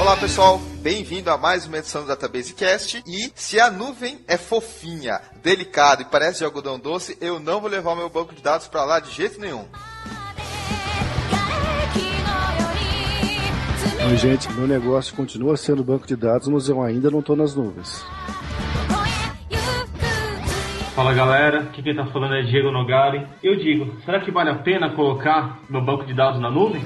Olá pessoal, bem-vindo a mais uma edição do Database Cast. E se a nuvem é fofinha, delicada e parece de algodão doce, eu não vou levar meu banco de dados para lá de jeito nenhum. Oi, gente, meu negócio continua sendo banco de dados, mas eu ainda não estou nas nuvens. Fala galera, aqui quem está falando é Diego Nogari. Eu digo, será que vale a pena colocar meu banco de dados na nuvem?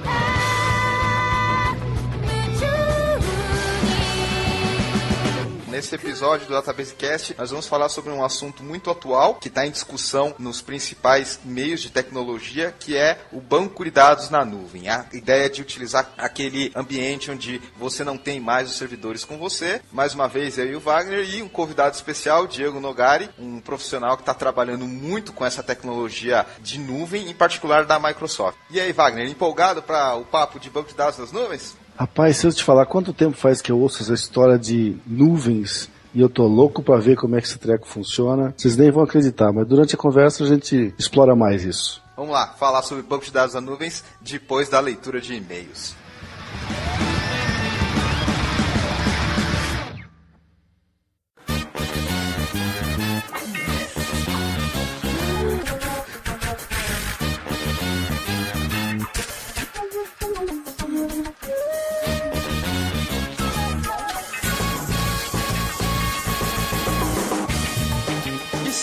Nesse episódio do Database Cast, nós vamos falar sobre um assunto muito atual que está em discussão nos principais meios de tecnologia, que é o banco de dados na nuvem. A ideia de utilizar aquele ambiente onde você não tem mais os servidores com você. Mais uma vez, eu e o Wagner e um convidado especial, Diego Nogari, um profissional que está trabalhando muito com essa tecnologia de nuvem, em particular da Microsoft. E aí, Wagner, empolgado para o papo de banco de dados nas nuvens? Rapaz, se eu te falar quanto tempo faz que eu ouço essa história de nuvens e eu tô louco para ver como é que esse treco funciona, vocês nem vão acreditar, mas durante a conversa a gente explora mais isso. Vamos lá, falar sobre banco de dados nas nuvens depois da leitura de e-mails.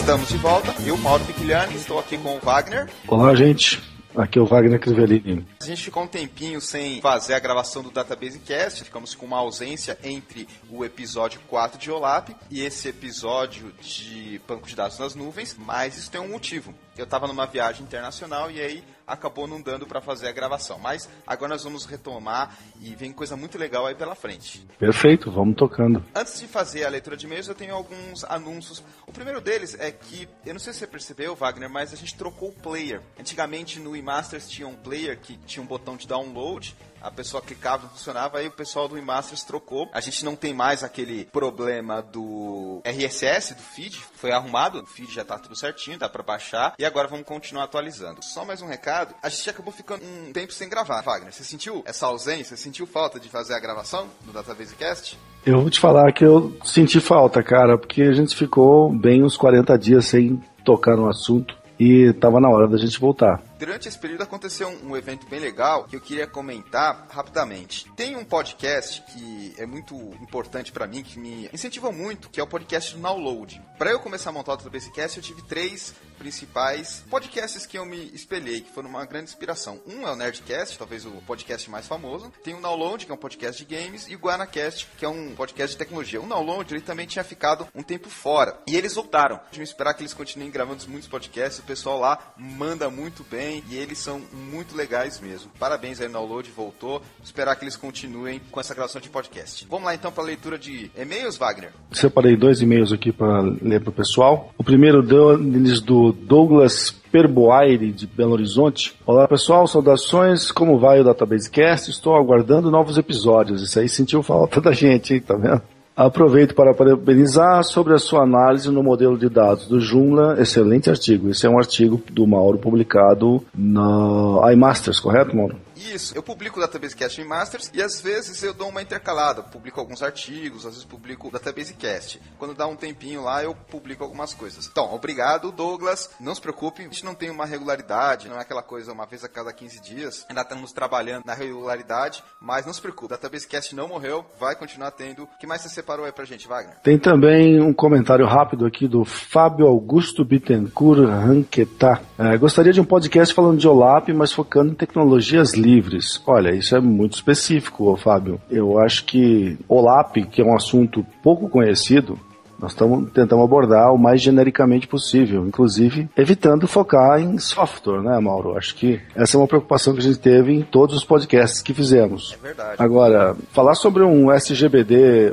Estamos de volta. Eu, Mauro Piquiliani, estou aqui com o Wagner. Olá, gente. Aqui é o Wagner Crivelini. A gente ficou um tempinho sem fazer a gravação do Database Cast, ficamos com uma ausência entre o episódio 4 de OLAP e esse episódio de banco de dados nas nuvens, mas isso tem um motivo. Eu estava numa viagem internacional e aí acabou não dando para fazer a gravação. Mas agora nós vamos retomar e vem coisa muito legal aí pela frente. Perfeito, vamos tocando. Antes de fazer a leitura de e-mails, eu tenho alguns anúncios. O primeiro deles é que, eu não sei se você percebeu, Wagner, mas a gente trocou o player. Antigamente no eMasters tinha um player que tinha um botão de download a pessoa clicava e funcionava, aí o pessoal do eMasters trocou. A gente não tem mais aquele problema do RSS, do feed, foi arrumado, o feed já tá tudo certinho, dá para baixar, e agora vamos continuar atualizando. Só mais um recado, a gente acabou ficando um tempo sem gravar. Wagner, você sentiu essa ausência? Você sentiu falta de fazer a gravação do Database Cast? Eu vou te falar que eu senti falta, cara, porque a gente ficou bem uns 40 dias sem tocar no assunto e tava na hora da gente voltar. Durante esse período aconteceu um, um, evento bem legal que eu queria comentar rapidamente. Tem um podcast que é muito importante para mim, que me incentiva muito, que é o podcast do Download. Para eu começar a montar o Trapecast, eu tive três principais podcasts que eu me espelhei, que foram uma grande inspiração. Um é o Nerdcast, talvez o podcast mais famoso. Tem o Download, que é um podcast de games, e o GuanaCast, que é um podcast de tecnologia. O Download, ele também tinha ficado um tempo fora. E eles voltaram. Deixa eu esperar que eles continuem gravando muitos podcasts. O pessoal lá manda muito bem e eles são muito legais mesmo. Parabéns aí download, voltou. Esperar que eles continuem com essa gravação de podcast. Vamos lá então para a leitura de e-mails, Wagner? Separei dois e-mails aqui para ler para o pessoal. O primeiro deles do Douglas Perboaire de Belo Horizonte. Olá pessoal, saudações. Como vai o Database Cast? Estou aguardando novos episódios. Isso aí sentiu falta da gente, hein? Tá vendo? Aproveito para parabenizar sobre a sua análise no modelo de dados do Joomla. Excelente artigo. Esse é um artigo do Mauro publicado na iMasters, correto, Mauro? Isso, eu publico o Database Cast em Masters e às vezes eu dou uma intercalada, publico alguns artigos, às vezes publico o Database Cast. Quando dá um tempinho lá, eu publico algumas coisas. Então, obrigado, Douglas. Não se preocupe, a gente não tem uma regularidade, não é aquela coisa uma vez a cada 15 dias. Ainda estamos trabalhando na regularidade, mas não se preocupe, o Database Cast não morreu, vai continuar tendo. O que mais você separou aí pra gente, Wagner? Tem também um comentário rápido aqui do Fábio Augusto Bittencourt Ranquetá. É, gostaria de um podcast falando de OLAP, mas focando em tecnologias livres livres. Olha, isso é muito específico, Fábio. Eu acho que OLAP, que é um assunto pouco conhecido, nós estamos tentando abordar o mais genericamente possível, inclusive evitando focar em software, né, Mauro? Acho que essa é uma preocupação que a gente teve em todos os podcasts que fizemos. É verdade. Agora, falar sobre um SGBD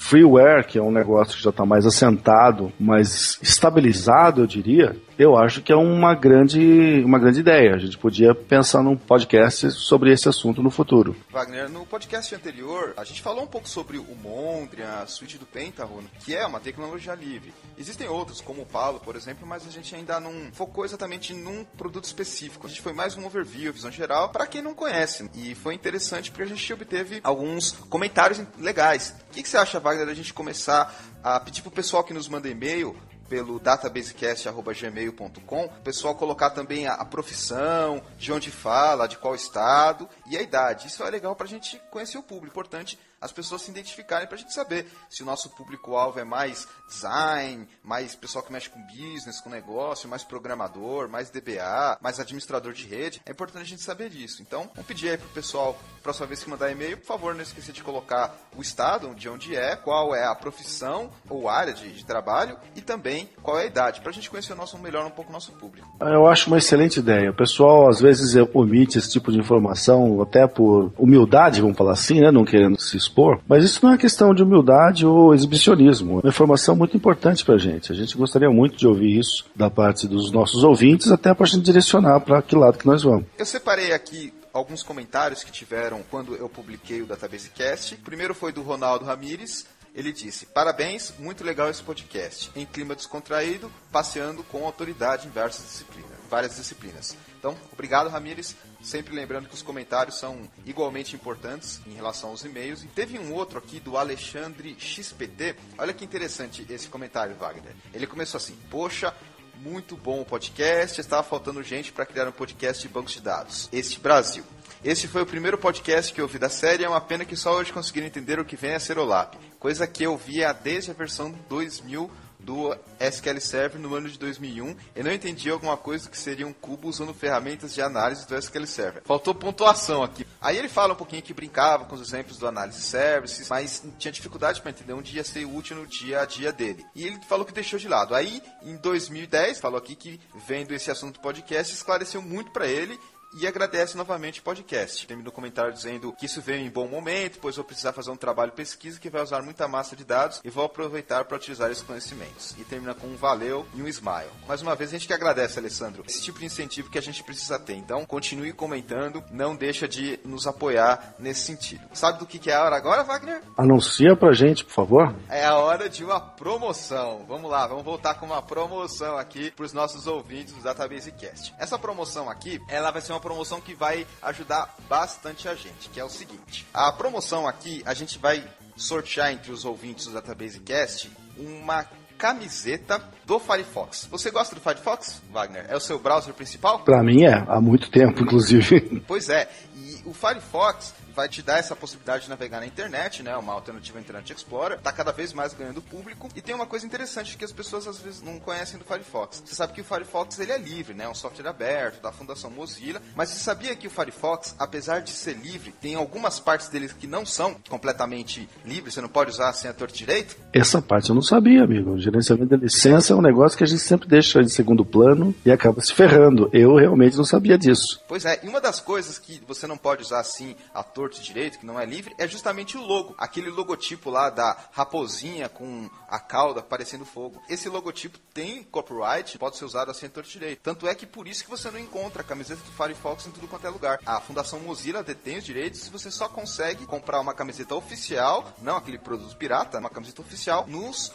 freeware, que é um negócio que já está mais assentado, mais estabilizado, eu diria, eu acho que é uma grande, uma grande ideia. A gente podia pensar num podcast sobre esse assunto no futuro. Wagner, no podcast anterior, a gente falou um pouco sobre o Mondrian, a suíte do Pentagon, que é uma tecnologia livre. Existem outros, como o Palo, por exemplo, mas a gente ainda não focou exatamente num produto específico. A gente foi mais um overview, visão geral, para quem não conhece. E foi interessante porque a gente obteve alguns comentários legais. O que, que você acha, Wagner, da gente começar a pedir pro pessoal que nos manda e-mail pelo databasecast.gmail.com, o pessoal colocar também a, a, profissão, de onde fala, de qual estado e a idade. Isso é legal para a gente conhecer o público. Importante as pessoas se identificarem para a gente saber se o nosso público-alvo é mais design, mais pessoal que mexe com business, com negócio, mais programador, mais DBA, mais administrador de rede. É importante a gente saber disso. Então, vamos pedir aí pro pessoal, próxima vez que mandar e-mail, por favor, não esqueça de colocar o estado, de onde é, qual é a profissão ou área de, de trabalho e também qual é a idade, para a gente conhecer o nosso, melhor um pouco o nosso público. Eu acho uma excelente ideia. O pessoal às vezes omite esse tipo de informação até por humildade, vamos falar assim, né? Não querendo se expor. Mas isso não é questão de humildade ou exibicionismo. É uma informação muito importante para a gente. A gente gostaria muito de ouvir isso da parte dos nossos ouvintes, até para a gente direcionar para que lado que nós vamos. Eu separei aqui alguns comentários que tiveram quando eu publiquei o Database Cast. O primeiro foi do Ronaldo Ramires. Ele disse: Parabéns, muito legal esse podcast. Em clima descontraído, passeando com autoridade em várias disciplinas. Várias disciplinas. Então, obrigado, Ramires. Sempre lembrando que os comentários são igualmente importantes em relação aos e-mails. E teve um outro aqui do Alexandre XPT. Olha que interessante esse comentário, Wagner. Ele começou assim: Poxa, muito bom o podcast. Estava faltando gente para criar um podcast de bancos de dados. Este Brasil. Este foi o primeiro podcast que eu ouvi da série. É uma pena que só hoje conseguiram entender o que vem a ser o LAP. Coisa que eu via desde a versão 2000 do SQL Server no ano de 2001 e não entendi alguma coisa que seria um cubo usando ferramentas de análise do SQL Server. Faltou pontuação aqui. Aí ele fala um pouquinho que brincava com os exemplos do Analysis Services, mas tinha dificuldade para entender onde ia ser útil no dia a dia dele. E ele falou que deixou de lado. Aí, em 2010, falou aqui que vendo esse assunto do podcast, esclareceu muito para ele e agradece novamente o podcast. Termina o comentário dizendo que isso veio em bom momento, pois vou precisar fazer um trabalho de pesquisa que vai usar muita massa de dados e vou aproveitar para utilizar esses conhecimentos. E termina com um valeu e um smile. Mais uma vez, a gente que agradece, Alessandro, esse tipo de incentivo que a gente precisa ter. Então, continue comentando, não deixa de nos apoiar nesse sentido. Sabe do que, que é a hora agora, Wagner? Anuncia pra gente, por favor. É a hora de uma promoção. Vamos lá, vamos voltar com uma promoção aqui para os nossos ouvintes do Database Cast. Essa promoção aqui, ela vai ser uma uma promoção que vai ajudar bastante a gente, que é o seguinte. A promoção aqui, a gente vai sortear entre os ouvintes do Database Cast uma camiseta do Firefox. Você gosta do Firefox, Wagner? É o seu browser principal? Para mim é, há muito tempo, inclusive. Pois é, e o Firefox vai te dar essa possibilidade de navegar na internet, né? Uma alternativa Internet Explorer. Está cada vez mais ganhando público. E tem uma coisa interessante que as pessoas às vezes não conhecem do Firefox. Você sabe que o Firefox ele é livre, né? É um software aberto da Fundação Mozilla. Mas você sabia que o Firefox, apesar de ser livre, tem algumas partes dele que não são completamente livres. Você não pode usar sem a torta direito? Essa parte eu não sabia, amigo. O gerenciamento da licença é um negócio que a gente sempre deixa de segundo plano e acaba se ferrando. Eu realmente não sabia disso. Pois é, e uma das coisas que você não pode usar assim a torto direito, que não é livre, é justamente o logo. Aquele logotipo lá da raposinha com a cauda parecendo fogo. Esse logotipo tem copyright, pode ser usado assim torto direito. Tanto é que por isso que você não encontra a camiseta do Firefox em tudo quanto é lugar. A Fundação Mozilla detém os direitos e você só consegue comprar uma camiseta oficial, não aquele produto pirata, uma camiseta oficial, nos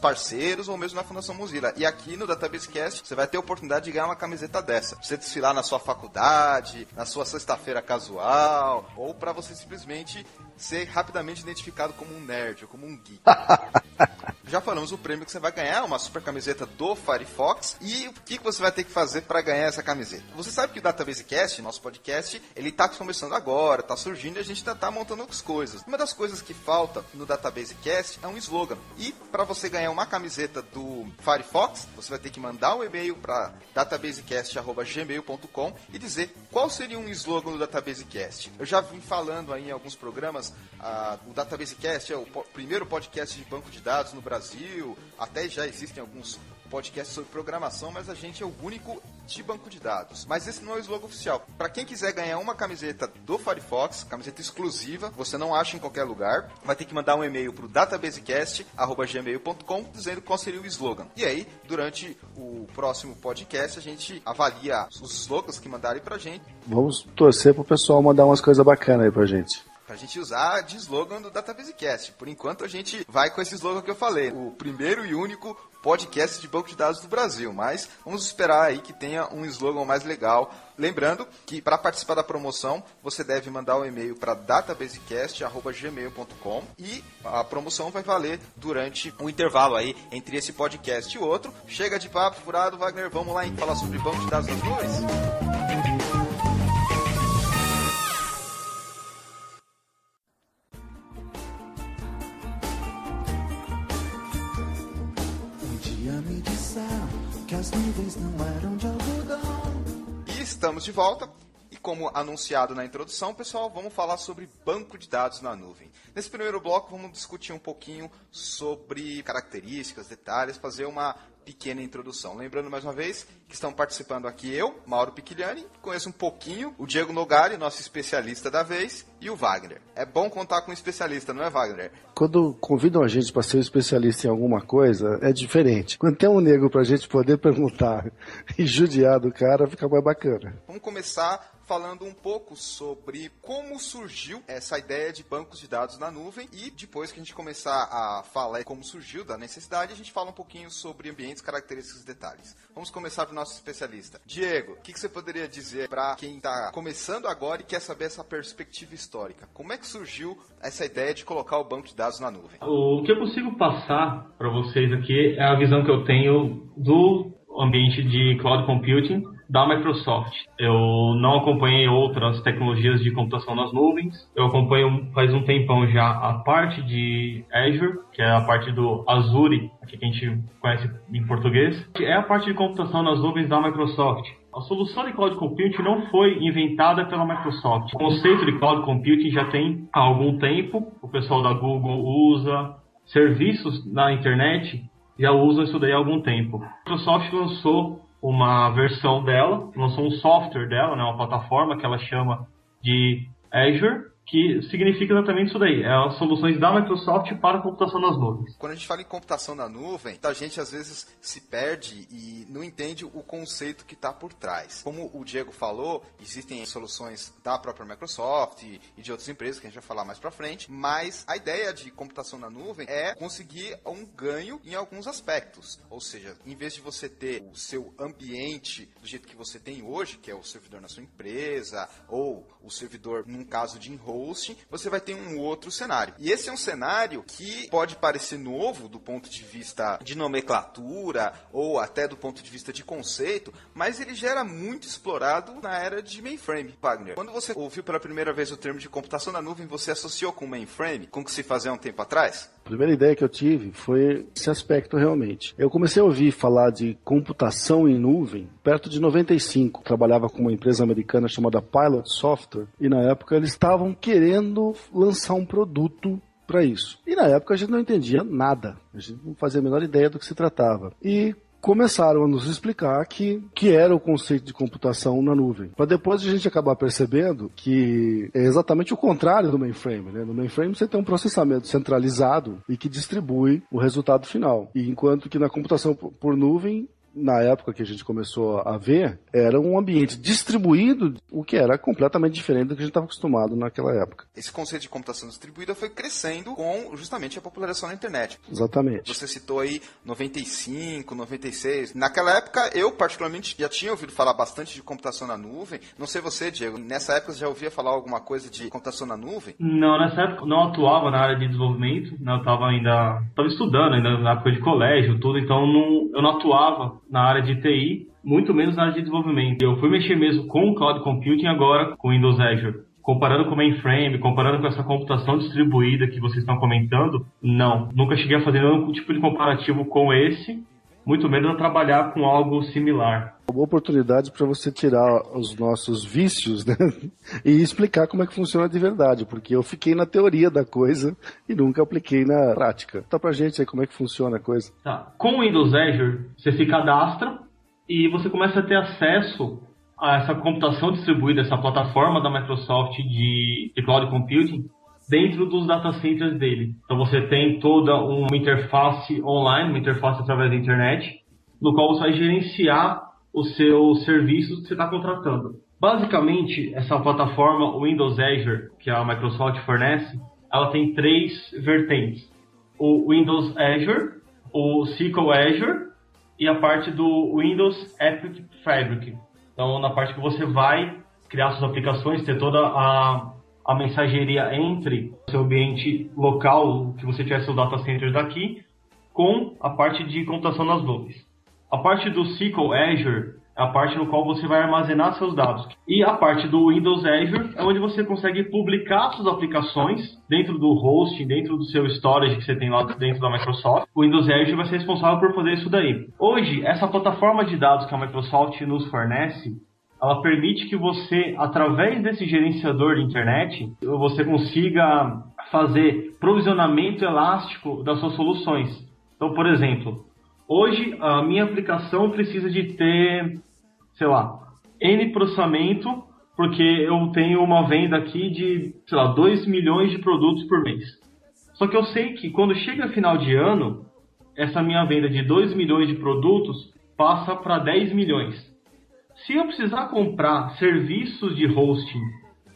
parceiros ou mesmo na Fundação Mozilla. E aqui no Database Cast você vai ter a oportunidade de ganhar uma camiseta dessa. Você desfilar na sua faculdade, na sua sexta-feira casual, ou para você simplesmente ser rapidamente identificado como um nerd ou como um geek. Já falamos o prêmio que você vai ganhar, uma super camiseta do Firefox. E o que você vai ter que fazer para ganhar essa camiseta? Você sabe que o Database Cast, nosso podcast, ele tá começando agora, tá surgindo e a gente tá, tá montando as coisas. Uma das coisas que falta no Database Cast é um slogan. E para você ganhar uma camiseta do Firefox, você vai ter que mandar um e-mail para databasecast@gmail.com e dizer qual seria um slogan do Database Cast. Eu já vim falando aí em alguns programas, ah, o Database Cast é o primeiro podcast de banco de dados no Brasil, até já existem alguns podcast sobre programação, mas a gente é o único de banco de dados. Mas esse não é o slogan oficial. Para quem quiser ganhar uma camiseta do Firefox, camiseta exclusiva, você não acha em qualquer lugar, vai ter que mandar um e-mail para o databasecast@gmail.com dizendo qual seria o slogan. E aí, durante o próximo podcast, a gente avalia os slogans que mandarem pra gente. Vamos torcer pro pessoal mandar umas coisas bacanas aí pra gente pra gente usar de slogan do Databasecast. Por enquanto a gente vai com esse slogan que eu falei, o primeiro e único podcast de banco de dados do Brasil, mas vamos esperar aí que tenha um slogan mais legal. Lembrando que para participar da promoção, você deve mandar um e-mail para databasecast@gmail.com e a promoção vai valer durante um intervalo aí entre esse podcast e outro. Chega de papo furado, Wagner, vamos lá em falar sobre banco de dados nas nuvens. Estamos de volta. E como anunciado na introdução, pessoal, vamos falar sobre banco de dados na nuvem. Nesse primeiro bloco, vamos discutir um pouquinho sobre características, detalhes, fazer uma pequena introdução. Lembrando mais uma vez que estão participando aqui eu, Mauro Piquiliani, conheço um pouquinho o Diego Nogari, nosso especialista da vez, e o Wagner. É bom contar com um especialista, não é, Wagner? Quando convidam a gente para ser especialista em alguma coisa, é diferente. Quando tem um nego para a gente poder perguntar e judiar do cara, fica mais bacana. Vamos começar falando um pouco sobre como surgiu essa ideia de bancos de dados na nuvem e depois que a gente começar a falar como surgiu da necessidade, a gente fala um pouquinho sobre ambientes, características e detalhes. Vamos começar do nosso especialista. Diego, o que, que, você poderia dizer para quem está começando agora e quer saber essa perspectiva histórica? Como é que surgiu essa ideia de colocar o banco de dados na nuvem? O que eu consigo passar para vocês aqui é a visão que eu tenho do ambiente de cloud computing da Microsoft. Eu não acompanhei outras tecnologias de computação nas nuvens. Eu acompanho faz um tempão já a parte de Azure, que é a parte do Azure, que a gente conhece em português. É a parte de computação nas nuvens da Microsoft. A solução de cloud computing não foi inventada pela Microsoft. O conceito de cloud computing já tem há algum tempo. O pessoal da Google usa. Serviços na internet já usam isso daí há algum tempo. A Microsoft lançou uma versão dela, lançou um software dela, né, uma plataforma que ela chama de Azure, que significa exatamente isso daí. É as soluções da Microsoft para a computação nas nuvens. Quando a gente fala em computação na nuvem, a gente às vezes se perde e não entende o conceito que está por trás. Como o Diego falou, existem soluções da própria Microsoft e de outras empresas que a gente vai falar mais para frente, mas a ideia de computação na nuvem é conseguir um ganho em alguns aspectos. Ou seja, em vez de você ter o seu ambiente do jeito que você tem hoje, que é o servidor na sua empresa, ou o servidor, num caso de enrolo, hosting, você vai ter um outro cenário. E esse é um cenário que pode parecer novo do ponto de vista de nomenclatura ou até do ponto de vista de conceito, mas ele já era muito explorado na era de mainframe, Wagner. Quando você ouviu pela primeira vez o termo de computação na nuvem, você associou com mainframe, com o que se fazia um tempo atrás? A primeira ideia que eu tive foi esse aspecto realmente. Eu comecei a ouvir falar de computação em nuvem perto de 95. Trabalhava com uma empresa americana chamada Pilot Software e na época eles estavam querendo lançar um produto para isso. E na época a gente não entendia nada, a gente não fazia a menor ideia do que se tratava. E começaram a nos explicar que, que era o conceito de computação na nuvem. Para depois a gente acabar percebendo que é exatamente o contrário do mainframe. Né? No mainframe você tem um processamento centralizado e que distribui o resultado final. E enquanto que na computação por nuvem na época que a gente começou a ver, era um ambiente distribuído, o que era completamente diferente do que a gente estava acostumado naquela época. Esse conceito de computação distribuída foi crescendo com justamente a popularização da internet. Exatamente. Você citou aí 95, 96. Naquela época, eu particularmente já tinha ouvido falar bastante de computação na nuvem. Não sei você, Diego, nessa época você já ouvia falar alguma coisa de computação na nuvem? Não, nessa época não atuava na área de desenvolvimento, né? eu estava ainda, estava estudando ainda na época de colégio, tudo, então não, eu não atuava na área de TI, muito menos na área de desenvolvimento. Eu fui mexer mesmo com o Cloud Computing agora com Windows Azure. Comparando com o mainframe, comparando com essa computação distribuída que vocês estão comentando, não. Nunca cheguei a fazer nenhum tipo de comparativo com esse, muito menos a trabalhar com algo similar. Uma boa oportunidade para você tirar os nossos vícios né? e explicar como é que funciona de verdade, porque eu fiquei na teoria da coisa e nunca apliquei na prática. Tá pra gente aí como é que funciona a coisa. Tá. Com o Windows Azure, você se cadastra e você começa a ter acesso a essa computação distribuída, essa plataforma da Microsoft de, de Cloud Computing, dentro dos data centers dele. Então você tem toda uma interface online, uma interface através da internet, no qual você vai gerenciar os seus serviços que você está contratando. Basicamente, essa plataforma Windows Azure, que a Microsoft fornece, ela tem três vertentes. O Windows Azure, o SQL Azure e a parte do Windows Epic Fabric. Então, na parte que você vai criar suas aplicações, ter toda a a mensageria entre o seu ambiente local, que você tiver seu data center daqui, com a parte de computação nas nuvens. A parte do SQL Azure é a parte no qual você vai armazenar seus dados. E a parte do Windows Azure é onde você consegue publicar suas aplicações dentro do hosting, dentro do seu storage que você tem lá dentro da Microsoft. O Windows Azure vai ser responsável por fazer isso daí. Hoje, essa plataforma de dados que a Microsoft nos fornece, ela permite que você, através desse gerenciador de internet, você consiga fazer provisionamento elástico das suas soluções. Então, por exemplo, hoje a minha aplicação precisa de ter, sei lá, N processamento, porque eu tenho uma venda aqui de, sei lá, 2 milhões de produtos por mês. Só que eu sei que quando chega final de ano, essa minha venda de 2 milhões de produtos passa para 10 milhões. Se eu precisar comprar serviços de hosting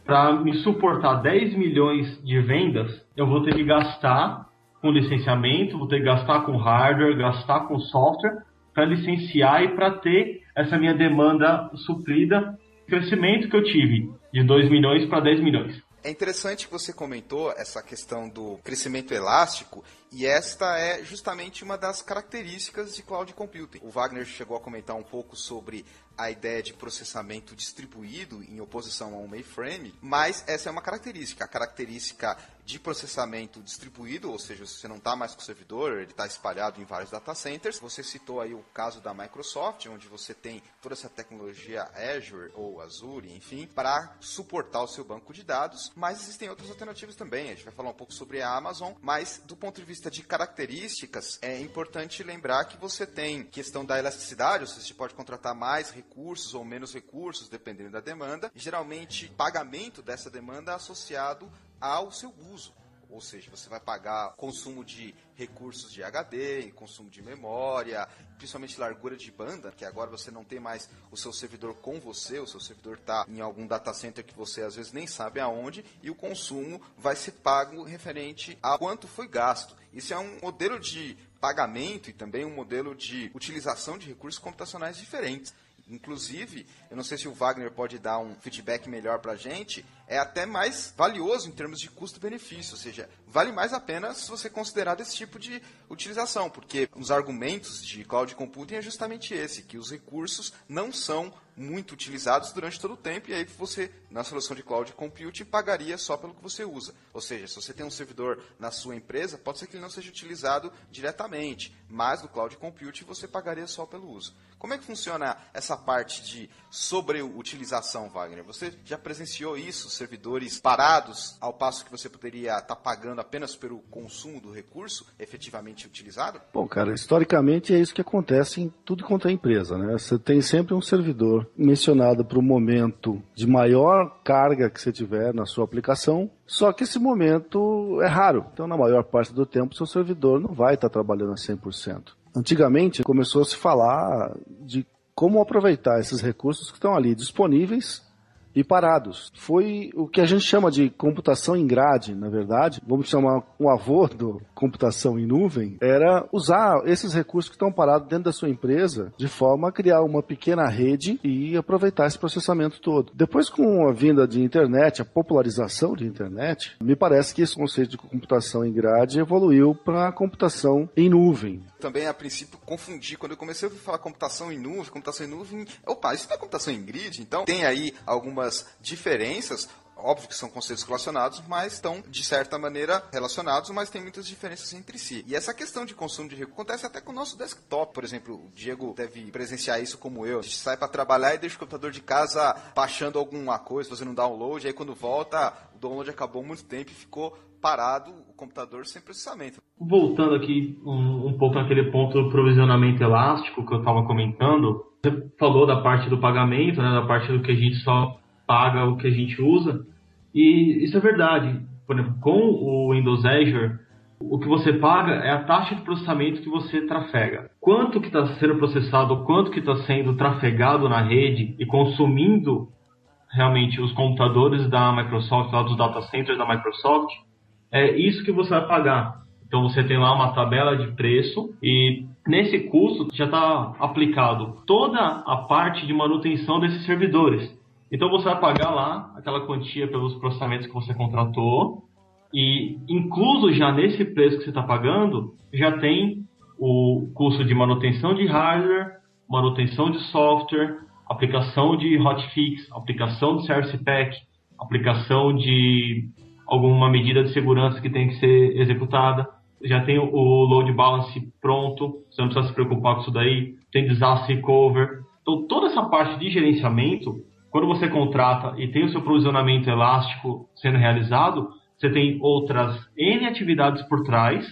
para me suportar 10 milhões de vendas, eu vou ter que gastar com licenciamento, vou ter que gastar com hardware, gastar com software para licenciar e para ter essa minha demanda suprida, crescimento que eu tive de 2 milhões para 10 milhões. É interessante que você comentou essa questão do crescimento elástico e esta é justamente uma das características de cloud computing. O Wagner chegou a comentar um pouco sobre a ideia de processamento distribuído em oposição a um mainframe, mas essa é uma característica. A característica de processamento distribuído, ou seja, você não está mais com o servidor, ele está espalhado em vários data centers. Você citou aí o caso da Microsoft, onde você tem toda essa tecnologia Azure ou Azure, enfim, para suportar o seu banco de dados, mas existem outras alternativas também. A gente vai falar um pouco sobre a Amazon, mas do ponto de vista de características, é importante lembrar que você tem questão da elasticidade, ou seja, você pode contratar mais recursos ou menos recursos, dependendo da demanda. E, geralmente, pagamento dessa demanda é associado ao seu uso. Ou seja, você vai pagar consumo de recursos de HD, consumo de memória, principalmente largura de banda, que agora você não tem mais o seu servidor com você, o seu servidor está em algum data center que você às vezes nem sabe aonde, e o consumo vai ser pago referente a quanto foi gasto. Isso é um modelo de pagamento e também um modelo de utilização de recursos computacionais diferentes. Inclusive, eu não sei se o Wagner pode dar um feedback melhor para a gente, é até mais valioso em termos de custo-benefício, ou seja, vale mais a pena se você considerar esse tipo de utilização, porque os argumentos de cloud computing é justamente esse, que os recursos não são muito utilizados durante todo o tempo, e aí você, na solução de cloud computing, pagaria só pelo que você usa. Ou seja, se você tem um servidor na sua empresa, pode ser que ele não seja utilizado diretamente, mas no cloud computing você pagaria só pelo uso. Como é que funciona essa parte de sobreutilização, Wagner? Você já presenciou isso, servidores parados, ao passo que você poderia estar tá pagando apenas pelo consumo do recurso efetivamente utilizado? Bom, cara, historicamente é isso que acontece em tudo quanto é empresa, né? Você tem sempre um servidor mencionado para o momento de maior carga que você tiver na sua aplicação, só que esse momento é raro. Então, na maior parte do tempo, seu servidor não vai estar trabalhando a 100%. Antigamente começou a se falar de como aproveitar esses recursos que estão ali disponíveis e parados. Foi o que a gente chama de computação em grade, na verdade. Vamos chamar um avô do computação em nuvem. Era usar esses recursos que estão parados dentro da sua empresa de forma a criar uma pequena rede e aproveitar esse processamento todo. Depois, com a vinda de internet, a popularização de internet, me parece que esse conceito de computação em grade evoluiu para computação em nuvem também, a princípio, confundi. Quando eu comecei a falar computação em nuvem, computação em nuvem, opa, isso não é computação em grid? Então, tem aí algumas diferenças. Óbvio que são conceitos relacionados, mas estão, de certa maneira, relacionados, mas tem muitas diferenças entre si. E essa questão de consumo de recursos acontece até com o nosso desktop, por exemplo. O Diego deve presenciar isso como eu. A gente sai para trabalhar e deixa o computador de casa baixando alguma coisa, fazendo um download, aí quando volta, o download acabou muito tempo e ficou parado o computador sem processamento. Voltando aqui um, um pouco naquele ponto do provisionamento elástico que eu estava comentando, você falou da parte do pagamento, né, da parte do que a gente só paga o que a gente usa, e isso é verdade. Por exemplo, com o Windows Azure, o que você paga é a taxa de processamento que você trafega. Quanto que está sendo processado, quanto que está sendo trafegado na rede e consumindo realmente os computadores da Microsoft, lá dos data centers da Microsoft, é isso que você vai pagar. Então você tem lá uma tabela de preço e nesse custo já está aplicado toda a parte de manutenção desses servidores. Então você vai pagar lá aquela quantia pelos processamentos que você contratou e incluso já nesse preço que você está pagando já tem o custo de manutenção de hardware, manutenção de software, aplicação de hotfix, aplicação de Service Pack, aplicação de alguma medida de segurança que tem que ser executada. Já tem o load balance pronto, você não precisa se preocupar com isso daí. Tem disaster cover. Então toda essa parte de gerenciamento quando você contrata e tem o seu provisionamento elástico sendo realizado, você tem outras N atividades por trás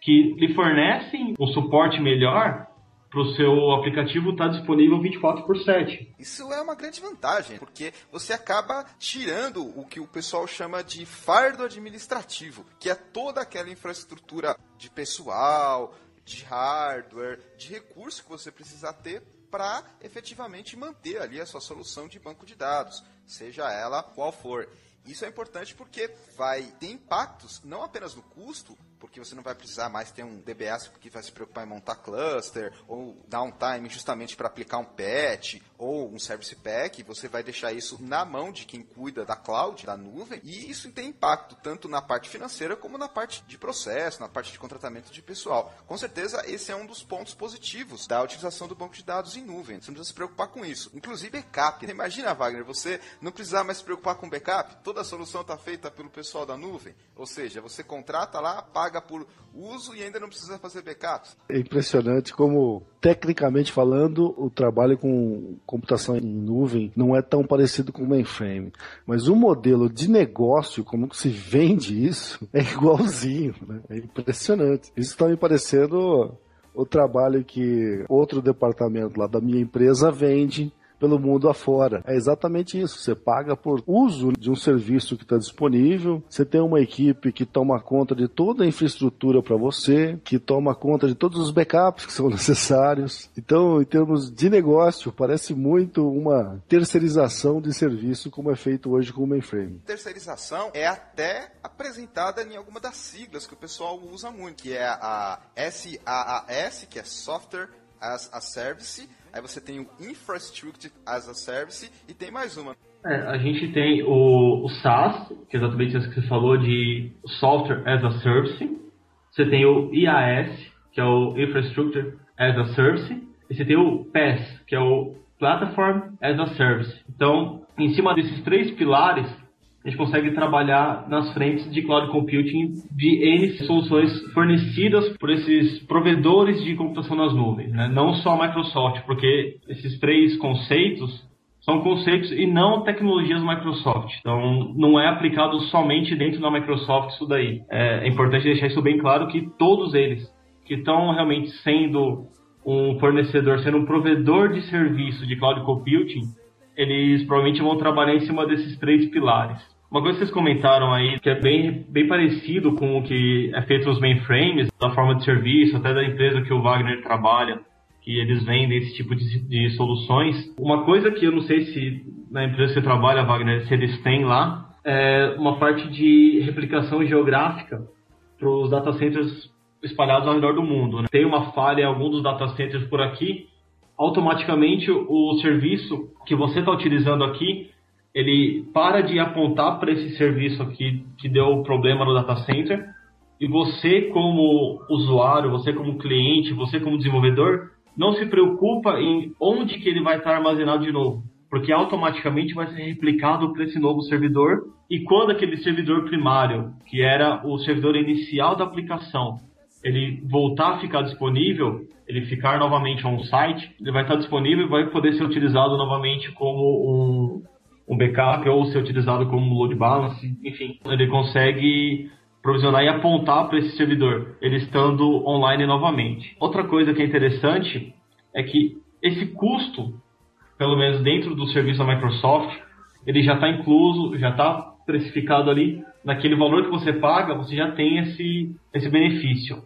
que lhe fornecem um suporte melhor para o seu aplicativo estar tá disponível 24 por 7. Isso é uma grande vantagem, porque você acaba tirando o que o pessoal chama de fardo administrativo, que é toda aquela infraestrutura de pessoal, de hardware, de recurso que você precisa ter para efetivamente manter ali a sua solução de banco de dados, seja ela qual for. Isso é importante porque vai ter impactos não apenas no custo, porque você não vai precisar mais ter um DBS porque vai se preocupar em montar cluster, ou downtime justamente para aplicar um patch, ou um service pack, você vai deixar isso na mão de quem cuida da cloud, da nuvem, e isso tem impacto tanto na parte financeira como na parte de processo, na parte de contratamento de pessoal. Com certeza, esse é um dos pontos positivos da utilização do banco de dados em nuvem. Você não precisa se preocupar com isso. Inclusive backup. Imagina, Wagner, você não precisar mais se preocupar com backup, toda a solução está feita pelo pessoal da nuvem, ou seja, você contrata lá, paga por uso e ainda não precisa fazer backups. É impressionante como, tecnicamente falando, o trabalho com computação em nuvem não é tão parecido com o mainframe. Mas o modelo de negócio, como se vende isso, é igualzinho. Né? É impressionante. Isso está me parecendo o trabalho que outro departamento lá da minha empresa vende pelo mundo afora. É exatamente isso. Você paga por uso de um serviço que está disponível, você tem uma equipe que toma conta de toda a infraestrutura para você, que toma conta de todos os backups que são necessários. Então, em termos de negócio, parece muito uma terceirização de serviço como é feito hoje com o mainframe. Terceirização é até apresentada em alguma das siglas que o pessoal usa muito, que é a SaaS, que é Software as a Service, Aí você tem o Infrastructure as a Service e tem mais uma. É, a gente tem o, o SaaS, que é exatamente isso que você falou, de Software as a Service. Você tem o IaaS, que é o Infrastructure as a Service. E você tem o PaaS, que é o Platform as a Service. Então, em cima desses três pilares, a gente consegue trabalhar nas frentes de cloud computing de N soluções fornecidas por esses provedores de computação nas nuvens, né? não só a Microsoft, porque esses três conceitos são conceitos e não tecnologias Microsoft. Então, não é aplicado somente dentro da Microsoft isso daí. É, é importante deixar isso bem claro que todos eles que estão realmente sendo um fornecedor, sendo um provedor de serviço de cloud computing, eles provavelmente vão trabalhar em cima desses três pilares. Uma coisa que vocês comentaram aí, que é bem, bem parecido com o que é feito nos mainframes, da forma de serviço, até da empresa que o Wagner trabalha, que eles vendem esse tipo de, de soluções. Uma coisa que eu não sei se na empresa que você trabalha, Wagner, se eles têm lá, é uma parte de replicação geográfica para os data centers espalhados ao redor do mundo. Né? Tem uma falha em algum dos data centers por aqui, automaticamente o serviço que você está utilizando aqui ele para de apontar para esse serviço aqui que deu problema no data center e você como usuário, você como cliente, você como desenvolvedor, não se preocupa em onde que ele vai estar armazenado de novo. porque automaticamente vai ser replicado para esse novo servidor. E quando aquele servidor primário, que era o servidor inicial da aplicação, ele voltar a ficar disponível, ele ficar novamente on-site, ele vai estar disponível e vai poder ser utilizado novamente como um, um backup ou ser utilizado como load balance, enfim. Ele consegue provisionar e apontar para esse servidor, ele estando online novamente. Outra coisa que é interessante é que esse custo, pelo menos dentro do serviço da Microsoft, ele já está incluso, já está precificado ali naquele valor que você paga, você já tem esse, esse benefício.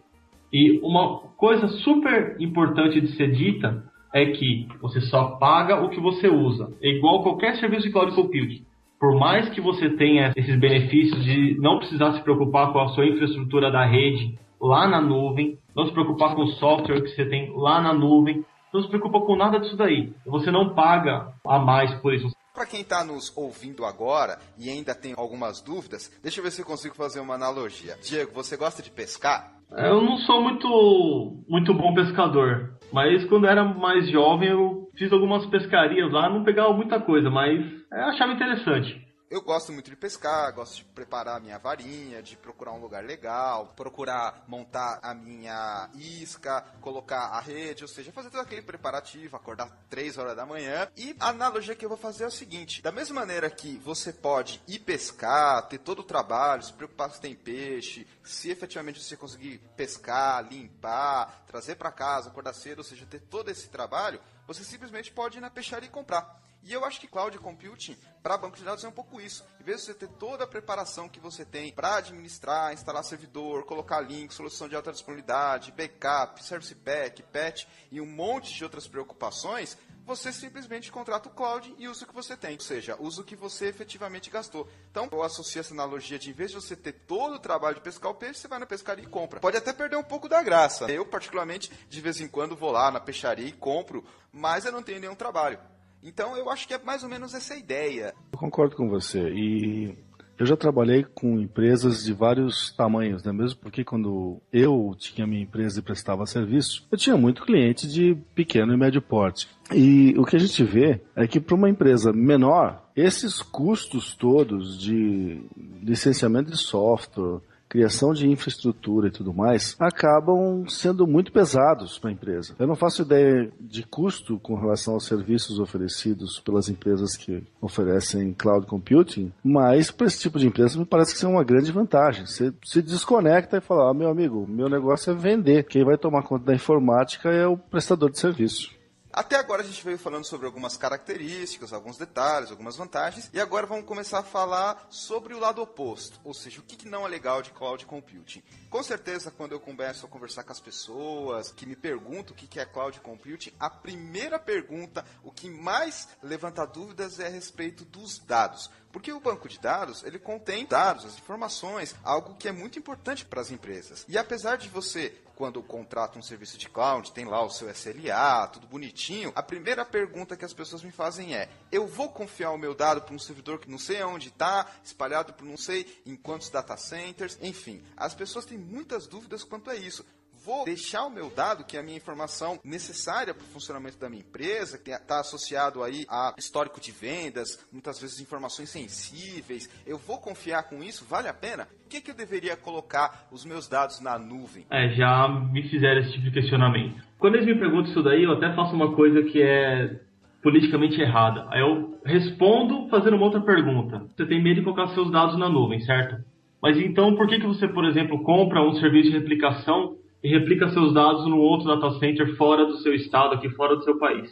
E uma coisa super importante de ser dita é que você só paga o que você usa. É igual qualquer serviço de cloud computing. Por mais que você tenha esses benefícios de não precisar se preocupar com a sua infraestrutura da rede lá na nuvem, não se preocupar com o software que você tem lá na nuvem, não se preocupa com nada disso daí. Você não paga a mais por isso. Para quem está nos ouvindo agora e ainda tem algumas dúvidas, deixa eu ver se eu consigo fazer uma analogia. Diego, você gosta de pescar? Eu não sou muito, muito bom pescador, mas quando era mais jovem eu fiz algumas pescarias lá, não pegava muita coisa, mas eu achava interessante eu gosto muito de pescar, gosto de preparar a minha varinha, de procurar um lugar legal, procurar montar a minha isca, colocar a rede, ou seja, fazer todo aquele preparativo, acordar 3 horas da manhã. E a analogia que eu vou fazer é o seguinte: da mesma maneira que você pode ir pescar, ter todo o trabalho, se preocupar se tem peixe, se efetivamente você conseguir pescar, limpar, trazer para casa, acordar cedo, ou seja, ter todo esse trabalho, você simplesmente pode ir na peixaria e comprar. E eu acho que cloud computing para banco de dados é um pouco isso. Em vez de você ter toda a preparação que você tem para administrar, instalar servidor, colocar link, solução de alta disponibilidade, backup, service pack, patch e um monte de outras preocupações, você simplesmente contrata o cloud e usa o que você tem, ou seja, usa o que você efetivamente gastou. Então, eu associo essa analogia de, em vez de você ter todo o trabalho de pescar o peixe, você vai na pescaria e compra. Pode até perder um pouco da graça. Eu, particularmente, de vez em quando vou lá na peixaria e compro, mas eu não tenho nenhum trabalho. Então eu acho que é mais ou menos essa ideia. Eu concordo com você. E eu já trabalhei com empresas de vários tamanhos, né? Mesmo porque quando eu tinha minha empresa e prestava serviço, eu tinha muito cliente de pequeno e médio porte. E o que a gente vê é que para uma empresa menor, esses custos todos de licenciamento de software, criação de infraestrutura e tudo mais, acabam sendo muito pesados para a empresa. Eu não faço ideia de custo com relação aos serviços oferecidos pelas empresas que oferecem cloud computing, mas para esse tipo de empresa me parece que é uma grande vantagem. Você se desconecta e fala, ah, meu amigo, meu negócio é vender. Quem vai tomar conta da informática é o prestador de serviço. Até agora a gente veio falando sobre algumas características, alguns detalhes, algumas vantagens, e agora vamos começar a falar sobre o lado oposto, ou seja, o que não é legal de cloud computing. Com certeza, quando eu começo a conversar com as pessoas que me perguntam o que é cloud computing, a primeira pergunta, o que mais levanta dúvidas é a respeito dos dados. Porque o banco de dados, ele contém dados, as informações, algo que é muito importante para as empresas. E apesar de você quando contrata um serviço de cloud, tem lá o seu SLA, tudo bonitinho. A primeira pergunta que as pessoas me fazem é: eu vou confiar o meu dado para um servidor que não sei onde está, espalhado por não sei em quantos data centers, enfim. As pessoas têm muitas dúvidas quanto a isso vou deixar o meu dado, que é a minha informação necessária para o funcionamento da minha empresa, que está associado aí a histórico de vendas, muitas vezes informações sensíveis, eu vou confiar com isso? Vale a pena? Por que, que eu deveria colocar os meus dados na nuvem? É, já me fizeram esse tipo de questionamento. Quando eles me perguntam isso daí, eu até faço uma coisa que é politicamente errada. Aí eu respondo fazendo uma outra pergunta. Você tem medo de colocar seus dados na nuvem, certo? Mas então por que, que você, por exemplo, compra um serviço de replicação e replica seus dados no outro data center fora do seu estado, aqui fora do seu país.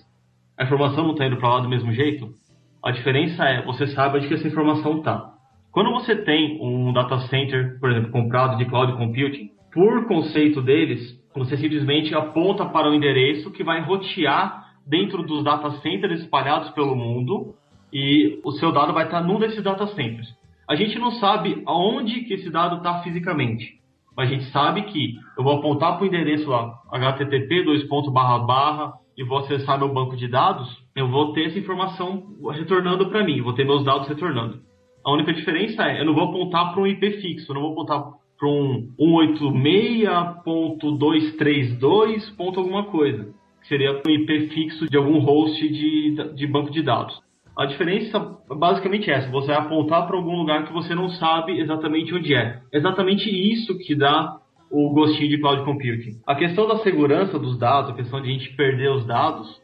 A informação não está indo para lá do mesmo jeito? A diferença é, você sabe onde que essa informação está. Quando você tem um data center, por exemplo, comprado de cloud computing, por conceito deles, você simplesmente aponta para o endereço que vai rotear dentro dos data centers espalhados pelo mundo e o seu dado vai estar num desses data centers. A gente não sabe aonde que esse dado está fisicamente a gente sabe que eu vou apontar para o endereço lá, http dois pontos barra barra e vou acessar meu banco de dados, eu vou ter essa informação retornando para mim, vou ter meus dados retornando. A única diferença é, eu não vou apontar para um IP fixo, eu não vou apontar para um 186.232. alguma coisa, que seria um IP fixo de algum host de, de banco de dados. A diferença basicamente é essa: você vai apontar para algum lugar que você não sabe exatamente onde é. Exatamente isso que dá o gostinho de cloud computing. A questão da segurança dos dados, a questão de a gente perder os dados,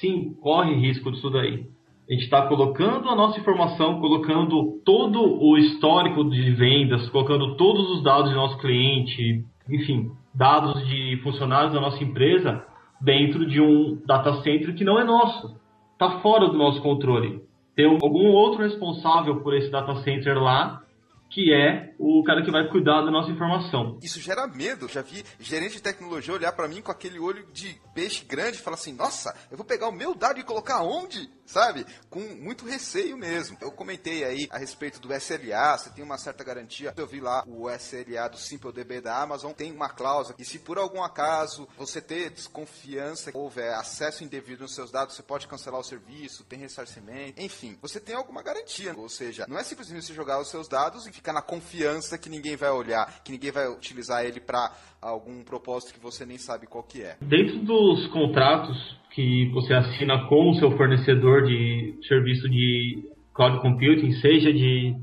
sim, corre risco disso daí. A gente está colocando a nossa informação, colocando todo o histórico de vendas, colocando todos os dados do nosso cliente, enfim, dados de funcionários da nossa empresa dentro de um data center que não é nosso. Está fora do nosso controle. Tem algum outro responsável por esse data center lá que é o cara que vai cuidar da nossa informação. Isso gera medo. Já vi gerente de tecnologia olhar para mim com aquele olho de peixe grande e falar assim: Nossa, eu vou pegar o meu dado e colocar onde? Sabe? Com muito receio mesmo. Eu comentei aí a respeito do SLA, você tem uma certa garantia. Eu vi lá o SLA do SimpleDB da Amazon, tem uma cláusula que se por algum acaso você ter desconfiança, houver acesso indevido nos seus dados, você pode cancelar o serviço, tem ressarcimento, enfim, você tem alguma garantia. Ou seja, não é simplesmente você jogar os seus dados e ficar na confiança que ninguém vai olhar, que ninguém vai utilizar ele para algum propósito que você nem sabe qual que é. Dentro dos contratos que você assina com o seu fornecedor de serviço de cloud computing, seja de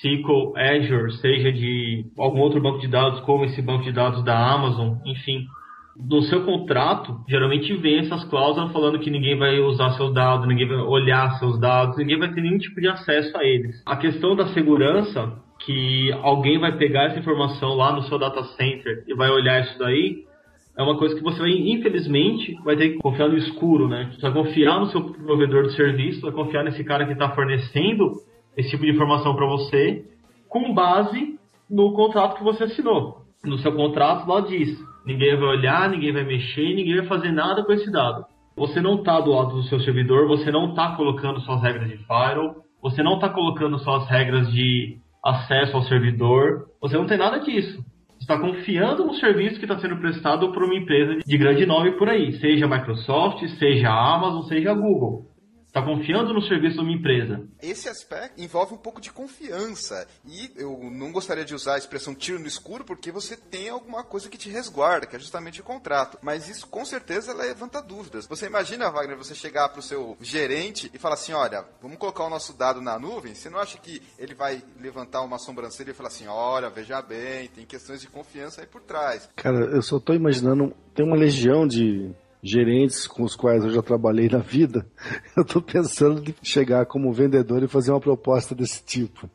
SQL, Azure, seja de algum outro banco de dados, como esse banco de dados da Amazon, enfim, no seu contrato, geralmente vem essas cláusulas falando que ninguém vai usar seus dados, ninguém vai olhar seus dados, ninguém vai ter nenhum tipo de acesso a eles. A questão da segurança, que alguém vai pegar essa informação lá no seu data center e vai olhar isso daí, é uma coisa que você vai, infelizmente, vai ter que confiar no escuro, né? Você vai confiar no seu provedor de serviço, vai confiar nesse cara que está fornecendo esse tipo de informação para você, com base no contrato que você assinou. No seu contrato lá diz, ninguém vai olhar, ninguém vai mexer, ninguém vai fazer nada com esse dado. Você não está do lado do seu servidor, você não está colocando suas regras de firewall, você não está colocando suas regras de acesso ao servidor, você não tem nada disso. Está confiando no serviço que está sendo prestado por uma empresa de grande nome por aí, seja Microsoft, seja Amazon, seja Google está confiando no serviço de uma empresa. Esse aspecto envolve um pouco de confiança. E eu não gostaria de usar a expressão tiro no escuro, porque você tem alguma coisa que te resguarda, que é justamente o contrato. Mas isso com certeza levanta dúvidas. Você imagina, Wagner, você chegar para o seu gerente e falar assim: olha, vamos colocar o nosso dado na nuvem. Você não acha que ele vai levantar uma sobrancelha e falar assim: olha, veja bem, tem questões de confiança aí por trás? Cara, eu só estou imaginando, tem uma legião de gerentes com os quais eu já trabalhei na vida, eu estou pensando em chegar como vendedor e fazer uma proposta desse tipo.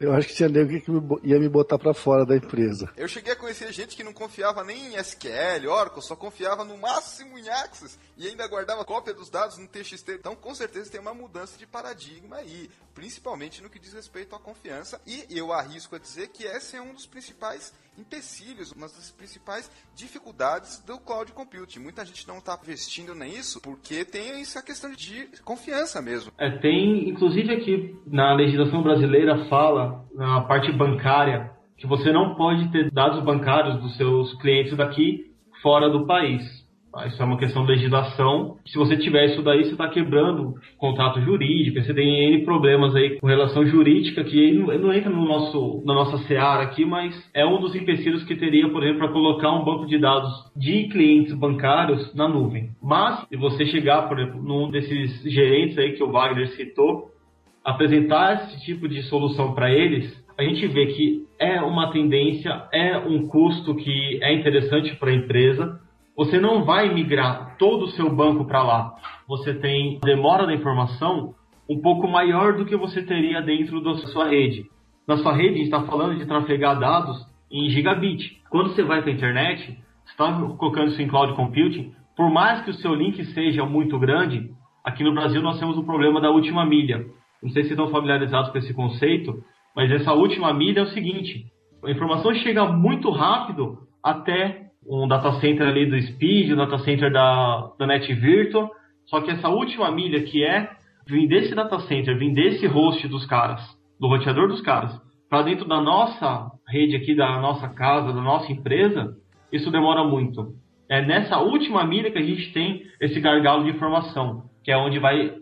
Eu acho que tinha nego que ia me botar para fora da empresa. Eu cheguei a conhecer gente que não confiava nem em SQL, Oracle, só confiava no máximo em Access e ainda guardava cópia dos dados no TXT. Então, com certeza tem uma mudança de paradigma aí, principalmente no que diz respeito à confiança. E eu arrisco a dizer que esse é um dos principais empecilhos, uma das principais dificuldades do cloud computing. Muita gente não está investindo nisso porque tem essa questão de confiança mesmo. É, tem, inclusive aqui na legislação brasileira fala, na parte bancária, que você não pode ter dados bancários dos seus clientes daqui fora do país. Isso é uma questão de legislação. Se você tiver isso daí, você está quebrando contrato jurídico, você tem N problemas aí com relação jurídica, que não entra no nosso, na nossa seara aqui, mas é um dos empecilhos que teria, por exemplo, para colocar um banco de dados de clientes bancários na nuvem. Mas, se você chegar, por exemplo, num desses gerentes aí que o Wagner citou, apresentar esse tipo de solução para eles, a gente vê que é uma tendência, é um custo que é interessante para a empresa, você não vai migrar todo o seu banco para lá. Você tem demora da informação um pouco maior do que você teria dentro da sua rede. Na sua rede, a gente está falando de trafegar dados em gigabit. Quando você vai para a internet, está colocando isso em cloud computing, por mais que o seu link seja muito grande, aqui no Brasil nós temos o problema da última milha. Não sei se estão familiarizados com esse conceito, mas essa última milha é o seguinte: a informação chega muito rápido até um data center ali do Speed, um data center da, da Net Virtual, só que essa última milha que é vir desse data center, vir desse host dos caras, do roteador dos caras, para dentro da nossa rede aqui, da nossa casa, da nossa empresa, isso demora muito. É nessa última milha que a gente tem esse gargalo de informação, que é onde vai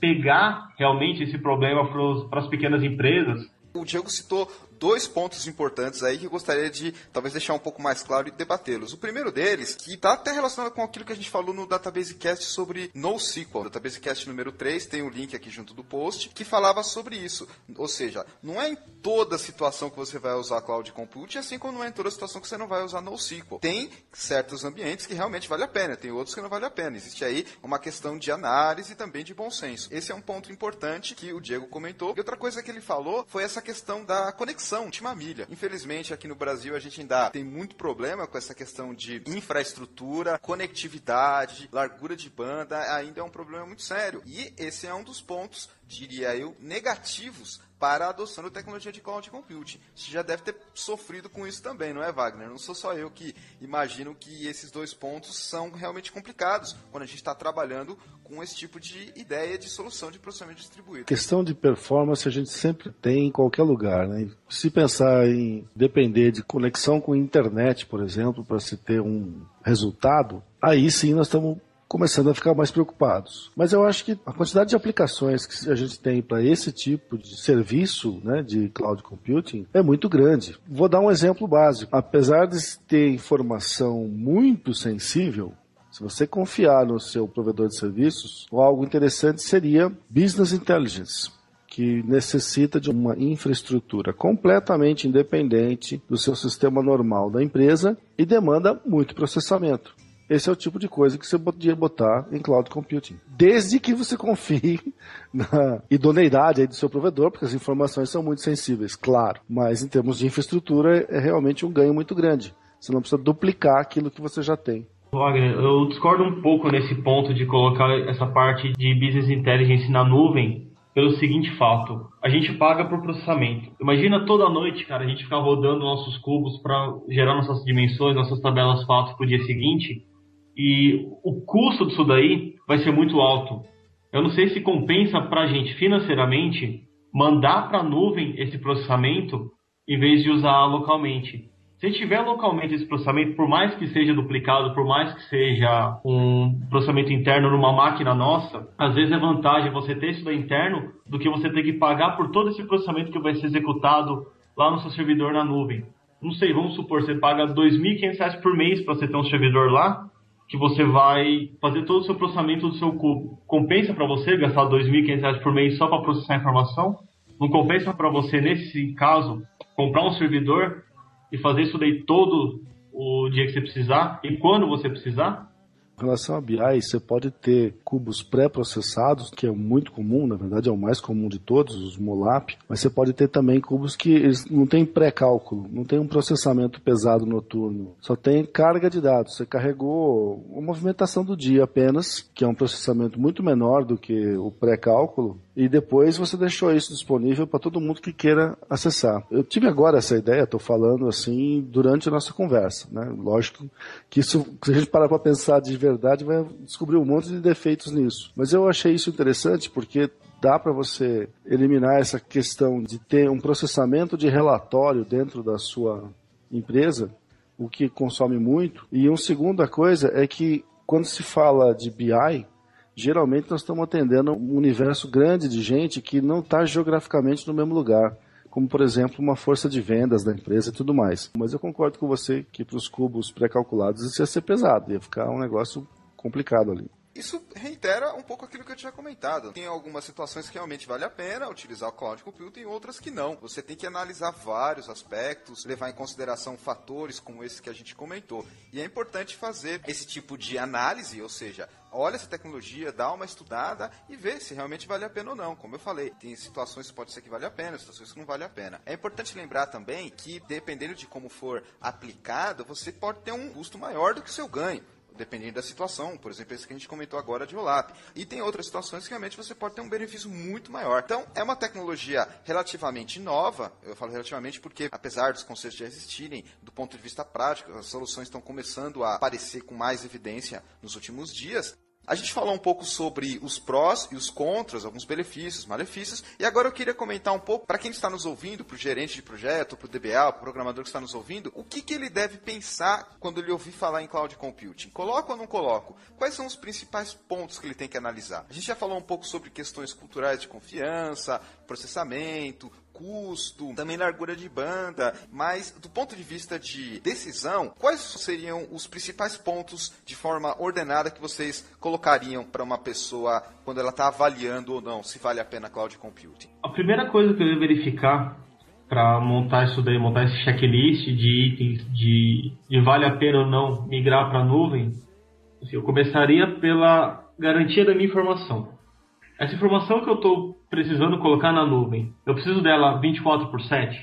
pegar realmente esse problema para as pequenas empresas o Diego citou dois pontos importantes aí que eu gostaria de talvez deixar um pouco mais claro e debatê-los. O primeiro deles, que está até relacionado com aquilo que a gente falou no Database Cast sobre NoSQL. Database Cast número 3 tem o um link aqui junto do post que falava sobre isso. Ou seja, não é em toda situação que você vai usar Cloud Computing, assim como não é em toda situação que você não vai usar NoSQL. Tem certos ambientes que realmente vale a pena, tem outros que não vale a pena. Existe aí uma questão de análise e também de bom senso. Esse é um ponto importante que o Diego comentou. E outra coisa que ele falou foi essa questão da conexão, última milha. Infelizmente, aqui no Brasil, a gente ainda tem muito problema com essa questão de infraestrutura, conectividade, largura de banda, ainda é um problema muito sério. E esse é um dos pontos, diria eu, negativos para a adoção da tecnologia de cloud computing. Você já deve ter sofrido com isso também, não é, Wagner? Não sou só eu que imagino que esses dois pontos são realmente complicados quando a gente está trabalhando com esse tipo de ideia de solução de processamento distribuído. Questão de performance a gente sempre tem em qualquer lugar. Né? Se pensar em depender de conexão com a internet, por exemplo, para se ter um resultado, aí sim nós estamos começando a ficar mais preocupados. Mas eu acho que a quantidade de aplicações que a gente tem para esse tipo de serviço né, de cloud computing é muito grande. Vou dar um exemplo básico. Apesar de ter informação muito sensível, se você confiar no seu provedor de serviços, algo interessante seria Business Intelligence que necessita de uma infraestrutura completamente independente do seu sistema normal da empresa e demanda muito processamento. Esse é o tipo de coisa que você podia botar em cloud computing. Desde que você confie na idoneidade do seu provedor, porque as informações são muito sensíveis, claro. Mas em termos de infraestrutura é realmente um ganho muito grande. Você não precisa duplicar aquilo que você já tem. Wagner, eu discordo um pouco nesse ponto de colocar essa parte de business intelligence na nuvem pelo seguinte fato: a gente paga por processamento. Imagina toda noite, cara, a gente ficar rodando nossos cubos para gerar nossas dimensões, nossas tabelas fatos para o dia seguinte e o custo disso daí vai ser muito alto. Eu não sei se compensa para a gente financeiramente mandar para a nuvem esse processamento em vez de usar localmente. Se tiver localmente esse processamento, por mais que seja duplicado, por mais que seja um processamento interno numa máquina nossa, às vezes é vantagem você ter isso interno do que você ter que pagar por todo esse processamento que vai ser executado lá no seu servidor na nuvem. Não sei, vamos supor, você paga R$ 2.500 por mês para você ter um servidor lá, que você vai fazer todo o seu processamento do seu cubo. Compensa para você gastar R$ 2.500 por mês só para processar a informação? Não compensa para você, nesse caso, comprar um servidor e fazer isso daí todo o dia que você precisar e quando você precisar? Em relação a BI, você pode ter cubos pré-processados, que é muito comum, na verdade é o mais comum de todos, os MOLAP, mas você pode ter também cubos que não tem pré-cálculo, não tem um processamento pesado noturno, só tem carga de dados. Você carregou a movimentação do dia apenas, que é um processamento muito menor do que o pré-cálculo, e depois você deixou isso disponível para todo mundo que queira acessar. Eu tive agora essa ideia, estou falando assim durante a nossa conversa, né? Lógico que isso, se a gente parar para pensar de verdade, vai descobrir um monte de defeitos nisso. Mas eu achei isso interessante porque dá para você eliminar essa questão de ter um processamento de relatório dentro da sua empresa, o que consome muito. E uma segunda coisa é que quando se fala de BI, geralmente nós estamos atendendo um universo grande de gente que não está geograficamente no mesmo lugar. Como, por exemplo, uma força de vendas da empresa e tudo mais. Mas eu concordo com você que para os cubos pré-calculados isso ia ser pesado, ia ficar um negócio complicado ali. Isso reitera um pouco aquilo que eu tinha comentado. Tem algumas situações que realmente vale a pena utilizar o cloud computing e outras que não. Você tem que analisar vários aspectos, levar em consideração fatores como esse que a gente comentou. E é importante fazer esse tipo de análise, ou seja, olha essa tecnologia, dá uma estudada e vê se realmente vale a pena ou não. Como eu falei, tem situações que pode ser que vale a pena, situações que não vale a pena. É importante lembrar também que, dependendo de como for aplicado, você pode ter um custo maior do que o seu ganho dependendo da situação. Por exemplo, esse que a gente comentou agora de OLAP. E tem outras situações que realmente você pode ter um benefício muito maior. Então, é uma tecnologia relativamente nova. Eu falo relativamente porque, apesar dos conceitos já existirem, do ponto de vista prático, as soluções estão começando a aparecer com mais evidência nos últimos dias. A gente falou um pouco sobre os prós e os contras, alguns benefícios, malefícios, e agora eu queria comentar um pouco para quem está nos ouvindo, para o gerente de projeto, para o DBA, para o programador que está nos ouvindo, o que, que ele deve pensar quando ele ouvir falar em cloud computing. Coloco ou não coloco? Quais são os principais pontos que ele tem que analisar? A gente já falou um pouco sobre questões culturais de confiança, processamento, custo, também largura de banda, mas do ponto de vista de decisão, quais seriam os principais pontos de forma ordenada que vocês colocariam para uma pessoa quando ela está avaliando ou não se vale a pena cloud computing? A primeira coisa que eu ia verificar para montar isso daí, montar esse checklist de itens de, de vale a pena ou não migrar para a nuvem, assim, eu começaria pela garantia da minha informação. Essa informação que eu estou precisando colocar na nuvem, eu preciso dela 24 por 7?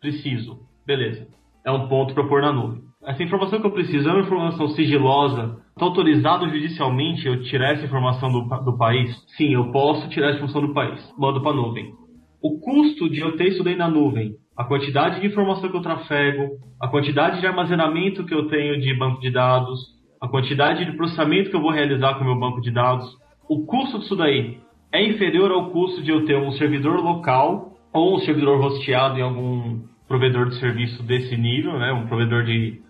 Preciso. Beleza. É um ponto para pôr na nuvem. Essa informação que eu preciso é uma informação sigilosa. Está autorizado judicialmente eu tirar essa informação do, do país? Sim, eu posso tirar essa informação do país. Mando para a nuvem. O custo de eu ter isso daí na nuvem, a quantidade de informação que eu trafego, a quantidade de armazenamento que eu tenho de banco de dados, a quantidade de processamento que eu vou realizar com o meu banco de dados, o custo disso daí é inferior ao custo de eu ter um servidor local ou um servidor hosteado em algum provedor de serviço desse nível, né, um provedor de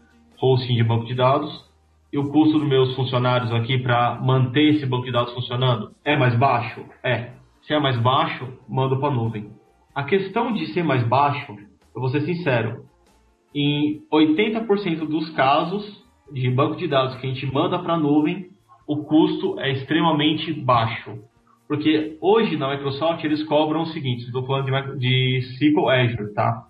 hosting de banco de dados, e o custo dos meus funcionários aqui para manter esse banco de dados funcionando é mais baixo? É. Se é mais baixo, mando para a nuvem. A questão de ser mais baixo, eu vou ser sincero, em 80% dos casos de banco de dados que a gente manda para a nuvem, o custo é extremamente baixo. Porque hoje na Microsoft eles cobram o seguinte, estou falando de, de SQL Azure, tá?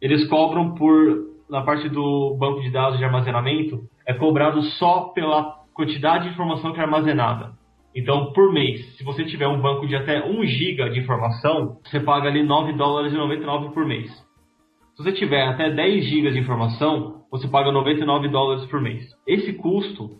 Eles cobram por, na parte do banco de dados de armazenamento, é cobrado só pela quantidade de informação que é armazenada. Então, por mês, se você tiver um banco de até 1 GB de informação, você paga ali 9 dólares e 99 por mês. Se você tiver até 10 GB de informação, você paga 99 dólares por mês. Esse custo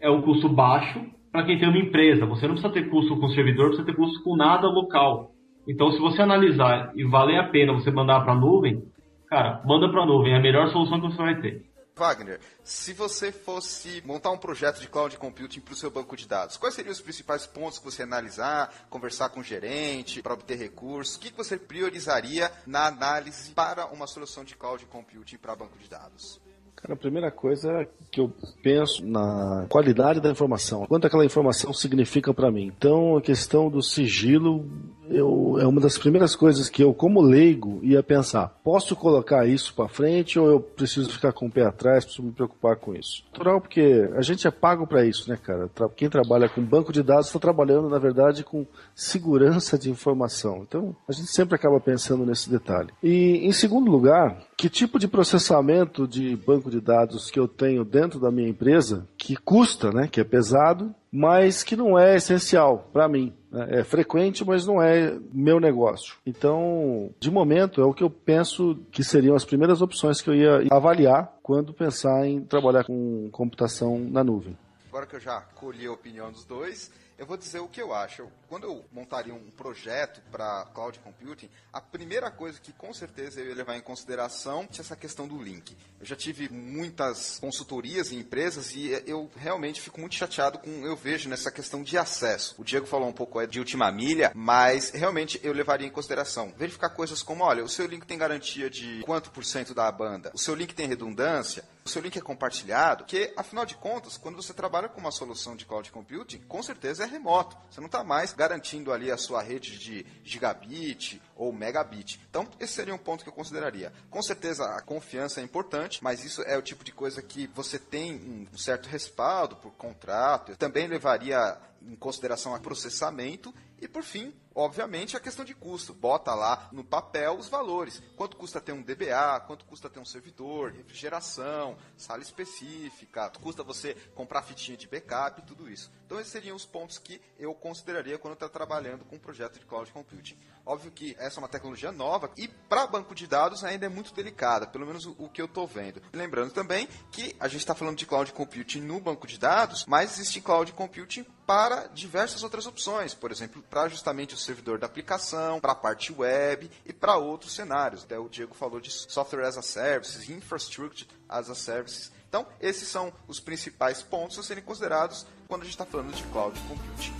é um custo baixo para quem tem uma empresa. Você não precisa ter custo com servidor, precisa ter custo com nada local. Então, se você analisar e valer a pena você mandar para a nuvem, cara, manda para a nuvem, é a melhor solução que você vai ter. Wagner, se você fosse montar um projeto de cloud computing para o seu banco de dados, quais seriam os principais pontos que você analisar, conversar com o gerente para obter recursos? O que você priorizaria na análise para uma solução de cloud computing para banco de dados? Cara, a primeira coisa que eu penso na qualidade da informação, quanto aquela informação significa para mim. Então, a questão do sigilo eu, é uma das primeiras coisas que eu, como leigo, ia pensar: posso colocar isso para frente ou eu preciso ficar com o pé atrás, preciso me preocupar com isso? Natural, porque a gente é pago para isso, né, cara? Quem trabalha com banco de dados está trabalhando, na verdade, com segurança de informação. Então, a gente sempre acaba pensando nesse detalhe. E, em segundo lugar, que tipo de processamento de banco de dados que eu tenho dentro da minha empresa, que custa, né, que é pesado, mas que não é essencial para mim. É frequente, mas não é meu negócio. Então, de momento, é o que eu penso que seriam as primeiras opções que eu ia avaliar quando pensar em trabalhar com computação na nuvem. Agora que eu já colhi a opinião dos dois, eu vou dizer o que eu acho. Quando eu montaria um projeto para cloud computing, a primeira coisa que com certeza eu ia levar em consideração é essa questão do link. Eu já tive muitas consultorias em empresas e eu realmente fico muito chateado com eu vejo nessa questão de acesso. O Diego falou um pouco de última milha, mas realmente eu levaria em consideração verificar coisas como, olha, o seu link tem garantia de quanto por cento da banda? O seu link tem redundância? O seu link é compartilhado, que afinal de contas, quando você trabalha com uma solução de cloud computing, com certeza é remoto. Você não está mais garantindo ali a sua rede de gigabit ou megabit. Então, esse seria um ponto que eu consideraria. Com certeza a confiança é importante, mas isso é o tipo de coisa que você tem um certo respaldo por contrato. Eu também levaria em consideração o processamento e, por fim, obviamente, a questão de custo. Bota lá no papel os valores. Quanto custa ter um DBA, quanto custa ter um servidor, refrigeração, sala específica, custa você comprar fitinha de backup e tudo isso. Então, esses seriam os pontos que eu consideraria quando está trabalhando com um projeto de cloud computing. Óbvio que essa é uma tecnologia nova e para banco de dados ainda é muito delicada, pelo menos o, que eu estou vendo. Lembrando também que a gente está falando de cloud computing no banco de dados, mas existe cloud computing para diversas outras opções, por exemplo, para justamente o servidor da aplicação, para a parte web e para outros cenários. Até o Diego falou de software as a service, infrastructure as a service. Então, esses são os principais pontos a serem considerados quando a gente está falando de cloud computing.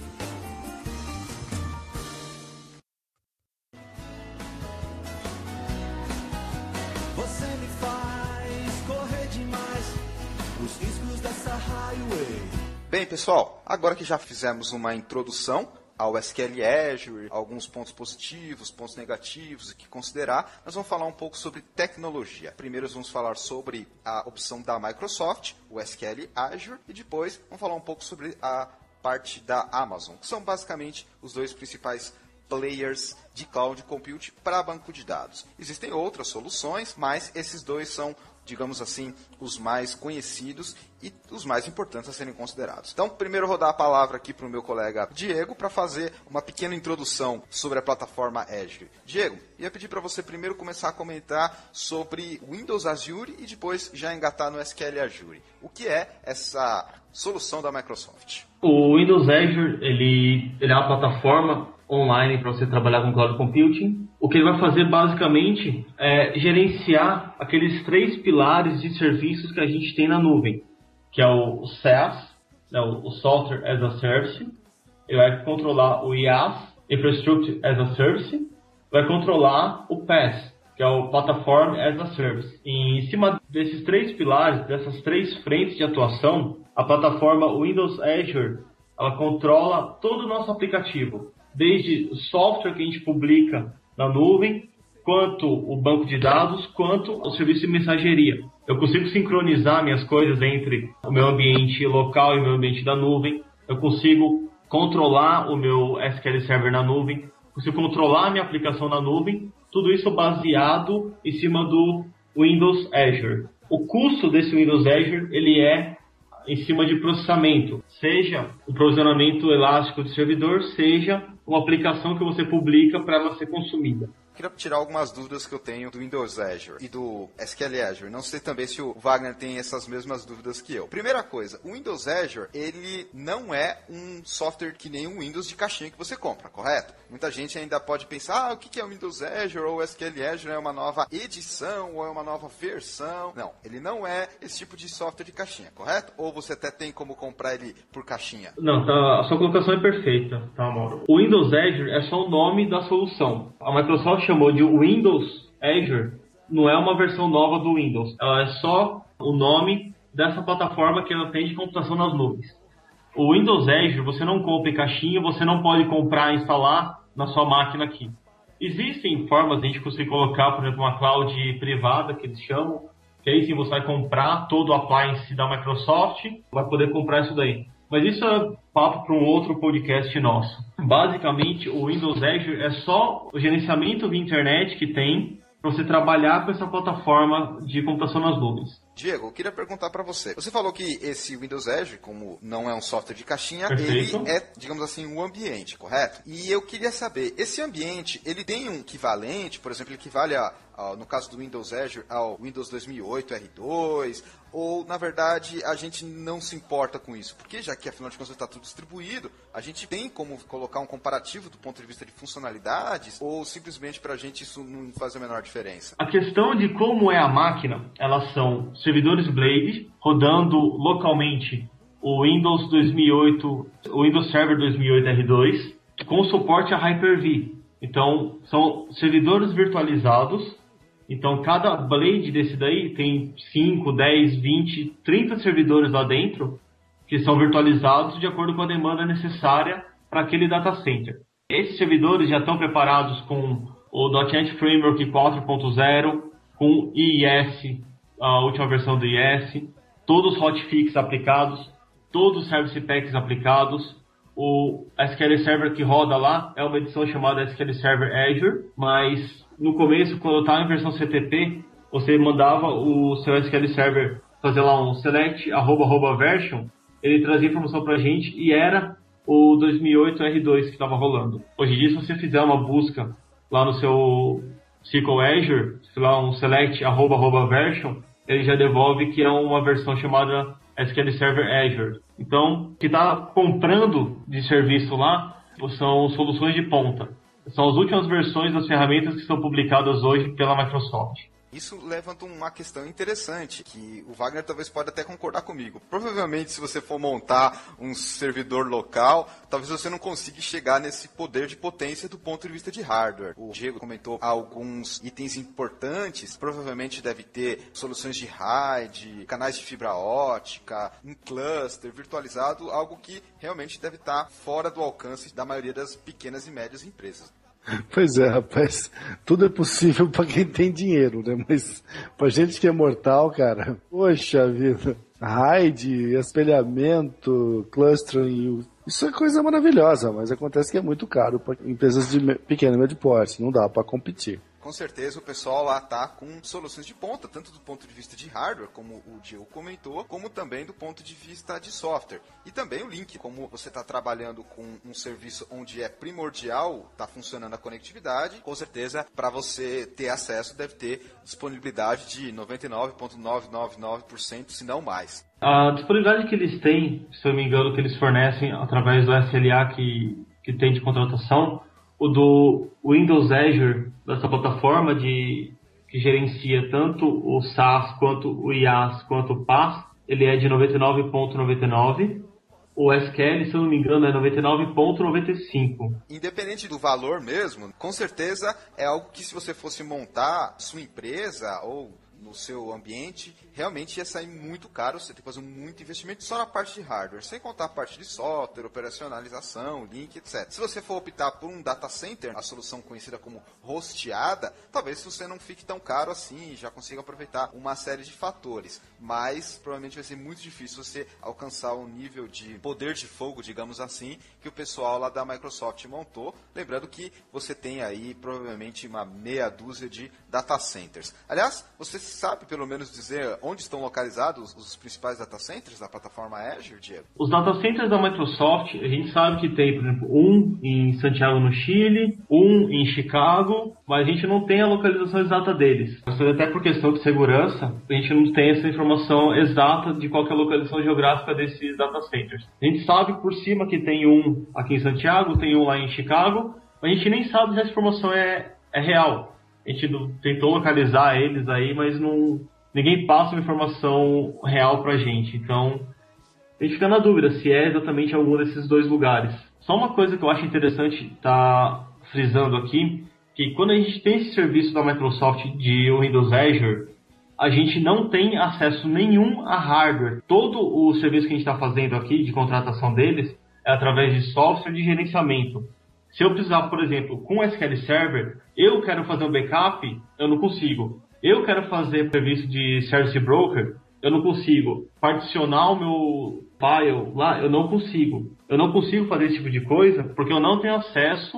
Você me faz correr demais os riscos dessa highway. Bem, pessoal, agora que já fizemos uma introdução ao SQL Azure, alguns pontos positivos, pontos negativos e que considerar. Nós vamos falar um pouco sobre tecnologia. Primeiro vamos falar sobre a opção da Microsoft, o SQL Azure, e depois vamos falar um pouco sobre a parte da Amazon, que são basicamente os dois principais players de cloud computing para banco de dados. Existem outras soluções, mas esses dois são digamos assim, os mais conhecidos e os mais importantes a serem considerados. Então, primeiro rodar a palavra aqui para o meu colega Diego para fazer uma pequena introdução sobre a plataforma Azure. Diego, ia pedir para você primeiro começar a comentar sobre Windows Azure e depois já engatar no SQL Azure. O que é essa solução da Microsoft? O Windows Azure ele, ele é uma plataforma online para você trabalhar com cloud computing. O que ele vai fazer basicamente é gerenciar aqueles três pilares de serviços que a gente tem na nuvem, que é o SaaS, né, o Software as a Service, ele vai controlar o IaaS, Infrastructure as a Service, vai controlar o PaaS, que é o Platform as a Service. E em cima desses três pilares, dessas três frentes de atuação, a plataforma Windows Azure ela controla todo o nosso aplicativo, desde o software que a gente publica na nuvem, quanto o banco de dados, quanto o serviço de mensageria. Eu consigo sincronizar minhas coisas entre o meu ambiente local e o meu ambiente da nuvem. Eu consigo controlar o meu SQL Server na nuvem. Consigo controlar a minha aplicação na nuvem. Tudo isso baseado em cima do Windows Azure. O custo desse Windows Azure ele é em cima de processamento, seja o provisionamento elástico do servidor, seja uma aplicação que você publica para ela ser consumida. Queria tirar algumas dúvidas que eu tenho do Windows Azure e do SQL Azure. Não sei também se o Wagner tem essas mesmas dúvidas que eu. Primeira coisa, o Windows Azure, ele não é um software que nem um Windows de caixinha que você compra, correto? Muita gente ainda pode pensar, ah, o que é o Windows Azure ou o SQL Azure é uma nova edição ou é uma nova versão. Não, ele não é esse tipo de software de caixinha, correto? Ou você até tem como comprar ele por caixinha? Não, tá, a sua colocação é perfeita, tá, Mauro? O Windows Azure é só o nome da solução. A Microsoft chamou de Windows Azure não é uma versão nova do Windows. Ela é só o nome dessa plataforma que ela tem de computação nas nuvens. O Windows Azure você não compra em caixinha, você não pode comprar e instalar na sua máquina aqui. Existem formas de a gente conseguir colocar, por exemplo, uma cloud privada, que eles chamam, que aí sim você vai comprar todo o appliance da Microsoft, vai poder comprar isso daí. Mas isso é papo para um outro podcast nosso. Basicamente, o Windows Azure é só o gerenciamento de internet que tem para você trabalhar com essa plataforma de computação nas nuvens. Diego, eu queria perguntar para você. Você falou que esse Windows Azure, como não é um software de caixinha, Perfeito. ele é, digamos assim, um ambiente, correto? E eu queria saber, esse ambiente, ele tem um equivalente, por exemplo, equivale a, a, no caso do Windows Azure ao Windows 2008 R2, ou na verdade a gente não se importa com isso? Porque já que afinal de contas está tudo distribuído, a gente tem como colocar um comparativo do ponto de vista de funcionalidades, ou simplesmente para a gente isso não faz a menor diferença? A questão de como é a máquina, elas são servidores Blade rodando localmente o Windows 2008, o Windows Server 2008 R2 com suporte a Hyper-V. Então, são servidores virtualizados. Então, cada Blade desse daí tem 5, 10, 20, 30 servidores lá dentro que são virtualizados de acordo com a demanda necessária para aquele data center. Esses servidores já estão preparados com o .NET Framework 4.0, com IIS a última versão do IS, todos os hotfix aplicados, todos os service packs aplicados. O SQL Server que roda lá é uma edição chamada SQL Server Azure, mas no começo, quando estava em versão CTP, você mandava o seu SQL Server fazer lá um select arroba, arroba version, ele trazia informação para a gente e era o 2008 R2 que estava rolando. Hoje em dia, se você fizer uma busca lá no seu SQL Azure, sei lá, um select arroba, arroba version, ele já devolve que é uma versão chamada SQL Server Azure. Então, o que está comprando de serviço lá são soluções de ponta. São as últimas versões das ferramentas que são publicadas hoje pela Microsoft. Isso levanta uma questão interessante, que o Wagner talvez pode até concordar comigo. Provavelmente, se você for montar um servidor local, talvez você não consiga chegar nesse poder de potência do ponto de vista de hardware. O Diego comentou alguns itens importantes, provavelmente deve ter soluções de RAID, canais de fibra ótica, um cluster virtualizado, algo que realmente deve estar fora do alcance da maioria das pequenas e médias empresas. Pois é, rapaz. Tudo é possível para quem tem dinheiro, né? Mas pra gente que é mortal, cara, poxa vida. RAID, espelhamento, clustering, isso é coisa maravilhosa, mas acontece que é muito caro para empresas de pequeno e médio porte, não dá para competir com certeza o pessoal lá tá com soluções de ponta, tanto do ponto de vista de hardware, como o Diego comentou, como também do ponto de vista de software. E também o link, como você está trabalhando com um serviço onde é primordial, está funcionando a conectividade, com certeza para você ter acesso deve ter disponibilidade de 99,999%, se não mais. A disponibilidade que eles têm, se eu não me engano, que eles fornecem através do SLA que, que tem de contratação, o do Windows Azure, dessa plataforma de, que gerencia tanto o SaaS quanto o IaaS quanto o PaaS, ele é de 99.99. O SQL, se eu não me engano, é 99.95. Independente do valor mesmo, com certeza é algo que se você fosse montar sua empresa ou no seu ambiente, realmente ia sair muito caro, você tem que fazer muito investimento só na parte de hardware, sem contar a parte de software, operacionalização, link, etc. Se você for optar por um data center, a solução conhecida como hosteada, talvez você não fique tão caro assim já consiga aproveitar uma série de fatores, mas provavelmente vai ser muito difícil você alcançar um nível de poder de fogo, digamos assim, que o pessoal lá da Microsoft montou, lembrando que você tem aí provavelmente uma meia dúzia de data centers. Aliás, você sabe pelo menos dizer onde estão localizados os principais data centers da plataforma Azure, Diego? Os data centers da Microsoft, a gente sabe que tem, por exemplo, um em Santiago, no Chile, um em Chicago, mas a gente não tem a localização exata deles. Até por questão de segurança, a gente não tem essa informação exata de qual é a localização geográfica desses data centers. A gente sabe por cima que tem um aqui em Santiago, tem um lá em Chicago, mas a gente nem sabe se essa informação é, é real a gente tentou localizar eles aí, mas não ninguém passa uma informação real pra gente. Então, a gente fica na dúvida se é exatamente algum desses dois lugares. Só uma coisa que eu acho interessante tá frisando aqui, que quando a gente tem esse serviço da Microsoft de Windows Azure, a gente não tem acesso nenhum a hardware. Todo o serviço que a gente está fazendo aqui de contratação deles é através de software de gerenciamento. Se eu precisar, por exemplo, com SQL Server, eu quero fazer um backup, eu não consigo. Eu quero fazer serviço de Service Broker, eu não consigo. Particionar o meu file lá, eu não consigo. Eu não consigo fazer esse tipo de coisa porque eu não tenho acesso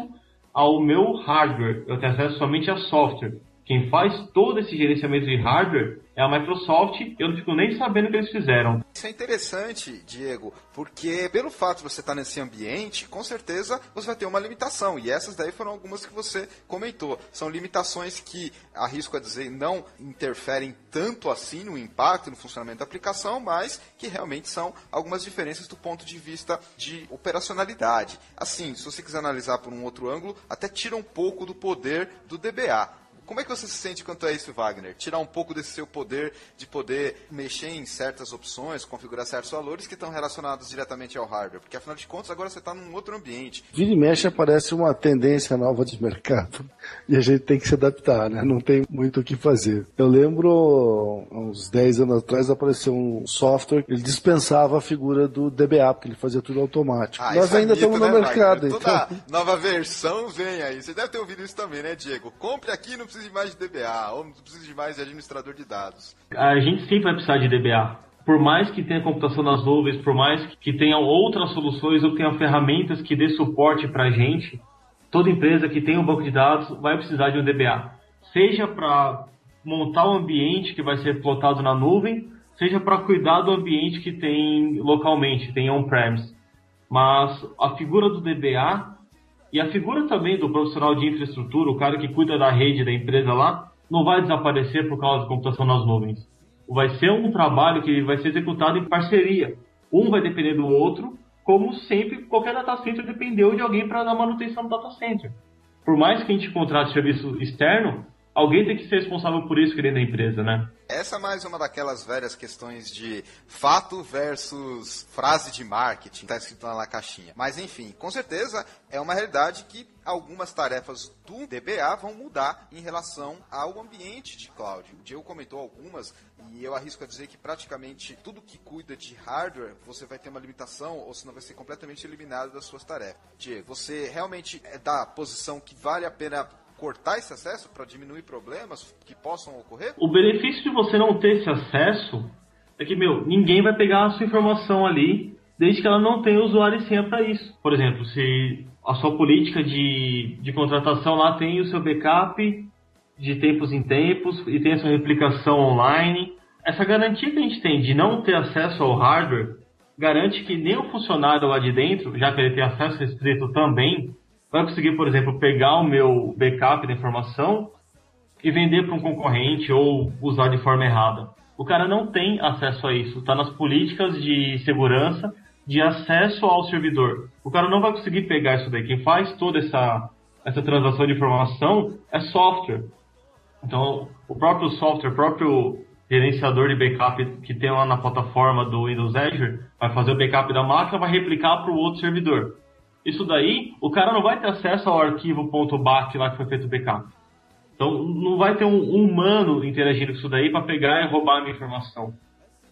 ao meu hardware. Eu tenho acesso somente a software. Quem faz todo esse gerenciamento de hardware é a Microsoft, eu não fico nem sabendo o que eles fizeram. Isso é interessante, Diego, porque pelo fato de você estar nesse ambiente, com certeza você vai ter uma limitação. E essas daí foram algumas que você comentou. São limitações que, arrisco a dizer, não interferem tanto assim no impacto, no funcionamento da aplicação, mas que realmente são algumas diferenças do ponto de vista de operacionalidade. Assim, se você quiser analisar por um outro ângulo, até tira um pouco do poder do DBA. Como é que você se sente quanto a isso, Wagner? Tirar um pouco desse seu poder de poder mexer em certas opções, configurar certos valores que estão relacionados diretamente ao hardware, porque afinal de contas agora você está num outro ambiente. Vira e mexe aparece uma tendência nova de mercado e a gente tem que se adaptar, né? Não tem muito o que fazer. Eu lembro, uns 10 anos atrás, apareceu um software, ele dispensava a figura do DBA, porque ele fazia tudo automático. Ah, Nós ainda é mito, estamos no né, mercado. Wagner? Toda então... nova versão vem aí. Você deve ter ouvido isso também, né, Diego? Compre aqui, não precisa de mais de DBA, ou não precisa de mais de administrador de dados. A gente sempre vai precisar de DBA. Por mais que tenha computação nas nuvens, por mais que tenha outras soluções ou tenha ferramentas que dê suporte para a gente, toda empresa que tem um banco de dados vai precisar de um DBA. Seja para montar o um ambiente que vai ser plotado na nuvem, seja para cuidar do ambiente que tem localmente, tem on-premise. Mas a figura do DBA e a figura também do profissional de infraestrutura, o cara que cuida da rede da empresa lá, não vai desaparecer por causa da computação nas nuvens. Vai ser um trabalho que vai ser executado em parceria. Um vai depender do outro, como sempre qualquer data center dependeu de alguém para dar manutenção do data center. Por mais que a gente contrate serviço externo, alguém tem que ser responsável por isso dentro da empresa, né? Essa é mais uma daquelas velhas questões de fato versus frase de marketing, está escrito lá na caixinha. Mas enfim, com certeza é uma realidade que algumas tarefas do DBA vão mudar em relação ao ambiente de cloud. O Diego comentou algumas e eu arrisco a dizer que praticamente tudo que cuida de hardware você vai ter uma limitação ou senão vai ser completamente eliminado das suas tarefas. Diego, você realmente é da posição que vale a pena cortar esse acesso para diminuir problemas que possam ocorrer? O benefício de você não ter esse acesso é que, meu, ninguém vai pegar a sua informação ali desde que ela não tenha usuário e senha para isso. Por exemplo, se a sua política de, de contratação lá tem o seu backup de tempos em tempos e tem a sua replicação online, essa garantia que a gente tem de não ter acesso ao hardware garante que nem o funcionário lá de dentro, já que ele tem acesso restrito também, vai conseguir, por exemplo, pegar o meu backup da informação e vender para um concorrente ou usar de forma errada. O cara não tem acesso a isso. Está nas políticas de segurança de acesso ao servidor. O cara não vai conseguir pegar isso daí. Quem faz toda essa, essa transação de informação é software. Então, o próprio software, o próprio gerenciador de backup que tem lá na plataforma do Windows Azure, vai fazer o backup da máquina, vai replicar para o outro servidor. Isso daí, o cara não vai ter acesso ao arquivo .bat lá que foi feito o backup. Então, não vai ter um humano interagindo com isso daí para pegar e roubar a minha informação.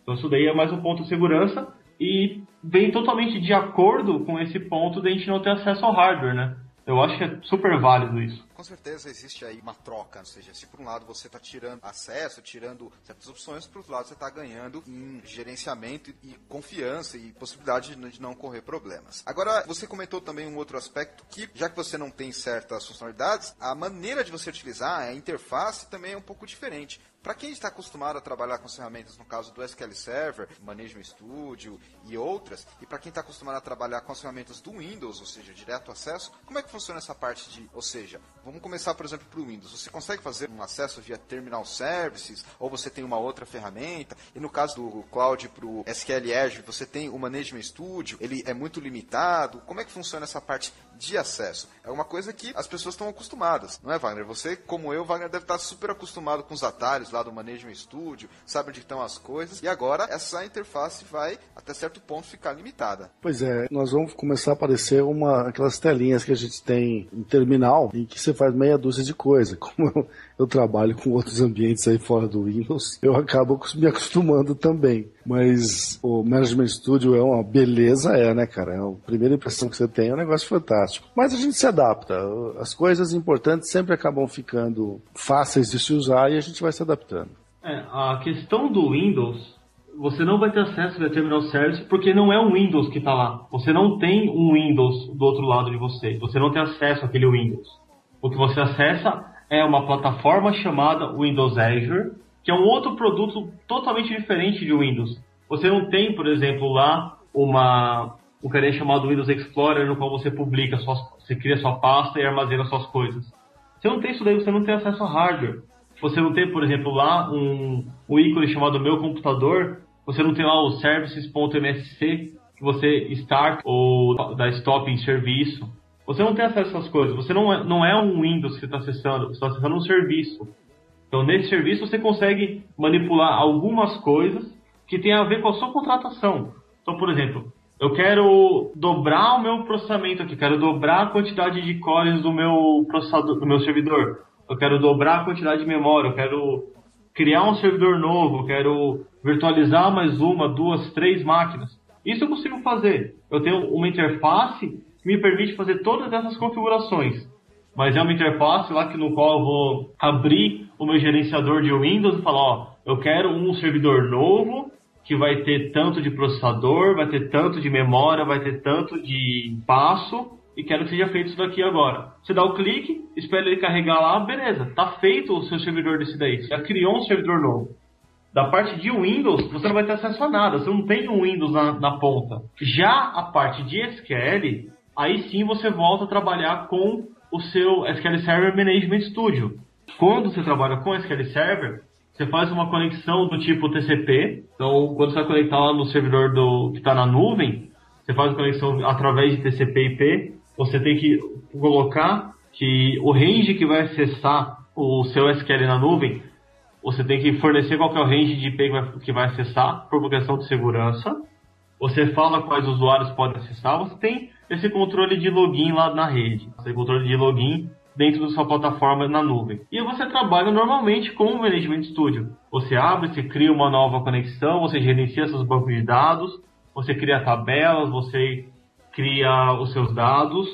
Então, isso daí é mais um ponto de segurança e vem totalmente de acordo com esse ponto de a gente não ter acesso ao hardware, né? Eu acho que é super válido isso. Com certeza existe aí uma troca, ou seja, se por um lado você está tirando acesso, tirando certas opções, por outro lado você está ganhando em gerenciamento e confiança e possibilidade de não correr problemas. Agora, você comentou também um outro aspecto que, já que você não tem certas funcionalidades, a maneira de você utilizar a interface também é um pouco diferente. Para quem está acostumado a trabalhar com as ferramentas, no caso do SQL Server, Management Studio e outras, e para quem está acostumado a trabalhar com as ferramentas do Windows, ou seja, direto acesso, como é que funciona essa parte de, ou seja, vamos começar, por exemplo, para o Windows. Você consegue fazer um acesso via Terminal Services, ou você tem uma outra ferramenta, e no caso do Cloud para o SQL Azure, você tem o Management Studio, ele é muito limitado. Como é que funciona essa parte de acesso? É uma coisa que as pessoas estão acostumadas, não é, Wagner? Você, como eu, Wagner, deve estar super acostumado com os atalhos lá do Management Studio, sabe onde estão as coisas, e agora essa interface vai, até certo ponto, ficar limitada. Pois é, nós vamos começar a aparecer uma, aquelas telinhas que a gente tem em terminal, em que você faz meia dúzia de coisas. Como eu, trabalho com outros ambientes aí fora do Windows, eu acabo me acostumando também. Mas o Management Studio é uma beleza, é, né, cara? É a primeira impressão que você tem é um negócio fantástico. Mas a gente se adapta. As coisas importantes sempre acabam ficando fáceis de se usar e a gente vai se adaptando. É, a questão do Windows, você não vai ter acesso ao Terminal Service porque não é um Windows que está lá. Você não tem um Windows do outro lado de você. Você não tem acesso àquele Windows. O que você acessa é uma plataforma chamada Windows Azure, que é um outro produto totalmente diferente de Windows. Você não tem, por exemplo, lá uma um carinha chamado Windows Explorer no qual você publica suas, você cria sua pasta e armazena suas coisas. Você não tem isso daí, você não tem acesso a hardware. Você não tem, por exemplo, lá um, um ícone chamado Meu Computador, você não tem lá o services.msc que você start ou dá stop em serviço. Você não tem acesso a essas coisas. Você não é, não é um Windows que está acessando, você está acessando um serviço. Então, nesse serviço, você consegue manipular algumas coisas que tem a ver com a sua contratação. Então, por exemplo, eu quero dobrar o meu processamento aqui, quero dobrar a quantidade de cores do meu processador, do meu servidor. Eu quero dobrar a quantidade de memória, eu quero criar um servidor novo, eu quero virtualizar mais uma, duas, três máquinas. Isso eu consigo fazer. Eu tenho uma interface que me permite fazer todas essas configurações. Mas é uma interface lá que no qual eu vou abrir o meu gerenciador de Windows e falar, ó, eu quero um servidor novo que vai ter tanto de processador, vai ter tanto de memória, vai ter tanto de passo e quero que seja feito isso daqui agora. Você dá o clique, espera ele carregar lá, beleza, tá feito o seu servidor desse daí. Você já criou um servidor novo. Da parte de Windows, você não vai ter acesso a nada, você não tem um Windows na, na ponta. Já a parte de SQL, aí sim você volta a trabalhar com o seu SQL Server Management Studio. Quando você trabalha com SQL Server, você faz uma conexão do tipo TCP. Então, quando você vai conectar lá no servidor do, que está na nuvem, você faz a conexão através de TCP/IP. Você tem que colocar que o range que vai acessar o seu SQL na nuvem, você tem que fornecer qual é o range de IP que vai, que vai acessar, por questão de segurança. Você fala quais usuários podem acessar, você tem esse controle de login lá na rede, esse controle de login dentro da sua plataforma na nuvem. E você trabalha normalmente com o Management Studio. Você abre, você cria uma nova conexão, você gerencia seus bancos de dados, você cria tabelas, você cria os seus dados,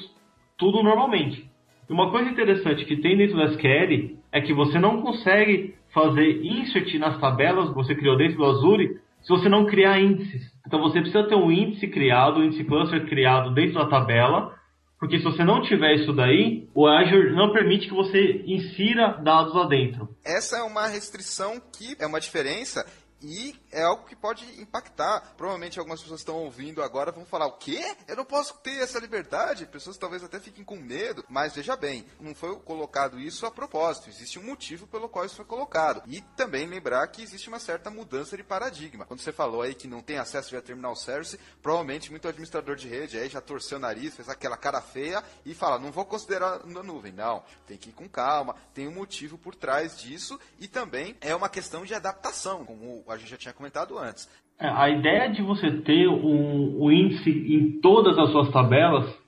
tudo normalmente. E uma coisa interessante que tem dentro do SQL é que você não consegue fazer insert nas tabelas que você criou dentro do Azure se você não criar índices. Então você precisa ter um índice criado, um índice cluster criado dentro da tabela, porque se você não tiver isso daí, o Azure não permite que você insira dados lá dentro. Essa é uma restrição que é uma diferença e é algo que pode impactar. Provavelmente algumas pessoas estão ouvindo agora vão falar: o quê? Eu não posso ter essa liberdade? Pessoas talvez até fiquem com medo. Mas veja bem, não foi colocado isso a propósito. Existe um motivo pelo qual isso foi colocado. E também lembrar que existe uma certa mudança de paradigma. Quando você falou aí que não tem acesso via terminal service, provavelmente muito administrador de rede aí já torceu o nariz, fez aquela cara feia e fala: não vou considerar na nuvem. Não, tem que ir com calma, tem um motivo por trás disso e também é uma questão de adaptação, como a gente já tinha comentado antes. É, a ideia de você ter um, um índice em todas as suas tabelas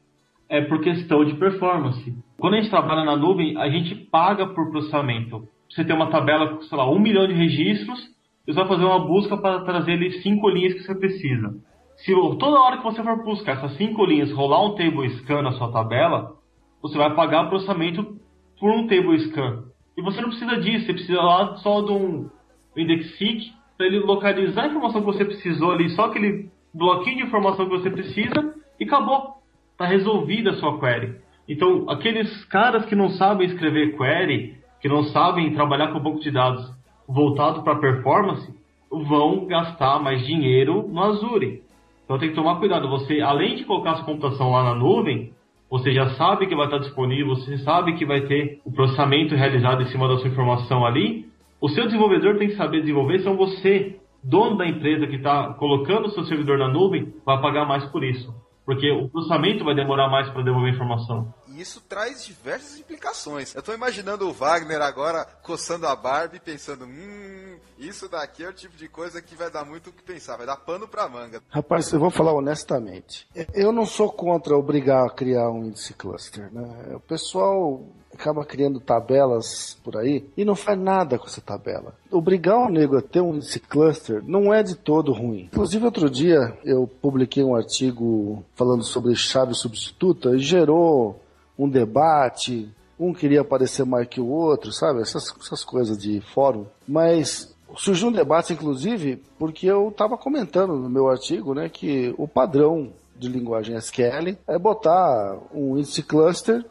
é por questão de performance. Quando a gente trabalha na nuvem, a gente paga por processamento. Você tem uma tabela com, sei lá, um milhão de registros, você vai fazer uma busca para trazer ali cinco linhas que você precisa. Se toda hora que você for buscar essas cinco linhas, rolar um table scan na sua tabela, você vai pagar processamento por um table scan. E você não precisa disso, você precisa lá só de um index seek para ele localizar a informação que você precisou ali, só aquele bloquinho de informação que você precisa e acabou. Está resolvida a sua query. Então, aqueles caras que não sabem escrever query, que não sabem trabalhar com banco de dados voltado para performance, vão gastar mais dinheiro no Azure. Então tem que tomar cuidado. Você, além de colocar sua computação lá na nuvem, você já sabe que vai estar disponível, você sabe que vai ter o processamento realizado em cima da sua informação ali, o seu desenvolvedor tem que saber desenvolver, então você, dono da empresa que está colocando o seu servidor na nuvem, vai pagar mais por isso. Porque o processamento vai demorar mais para devolver informação. E isso traz diversas implicações. Eu estou imaginando o Wagner agora coçando a barba e pensando: hum, isso daqui é o tipo de coisa que vai dar muito o que pensar, vai dar pano para manga. Rapaz, eu vou falar honestamente. Eu não sou contra obrigar a criar um índice cluster. Né? O pessoal acaba criando tabelas por aí e não faz nada com essa tabela. Obrigar o nego a ter um índice cluster não é de todo ruim. Inclusive, outro dia eu publiquei um artigo falando sobre chave substituta e gerou um debate. Um queria aparecer mais que o outro, sabe? Essas, essas coisas de fórum. Mas surgiu um debate, inclusive, porque eu estava comentando no meu artigo né, que o padrão de linguagem SQL é botar um índice cluster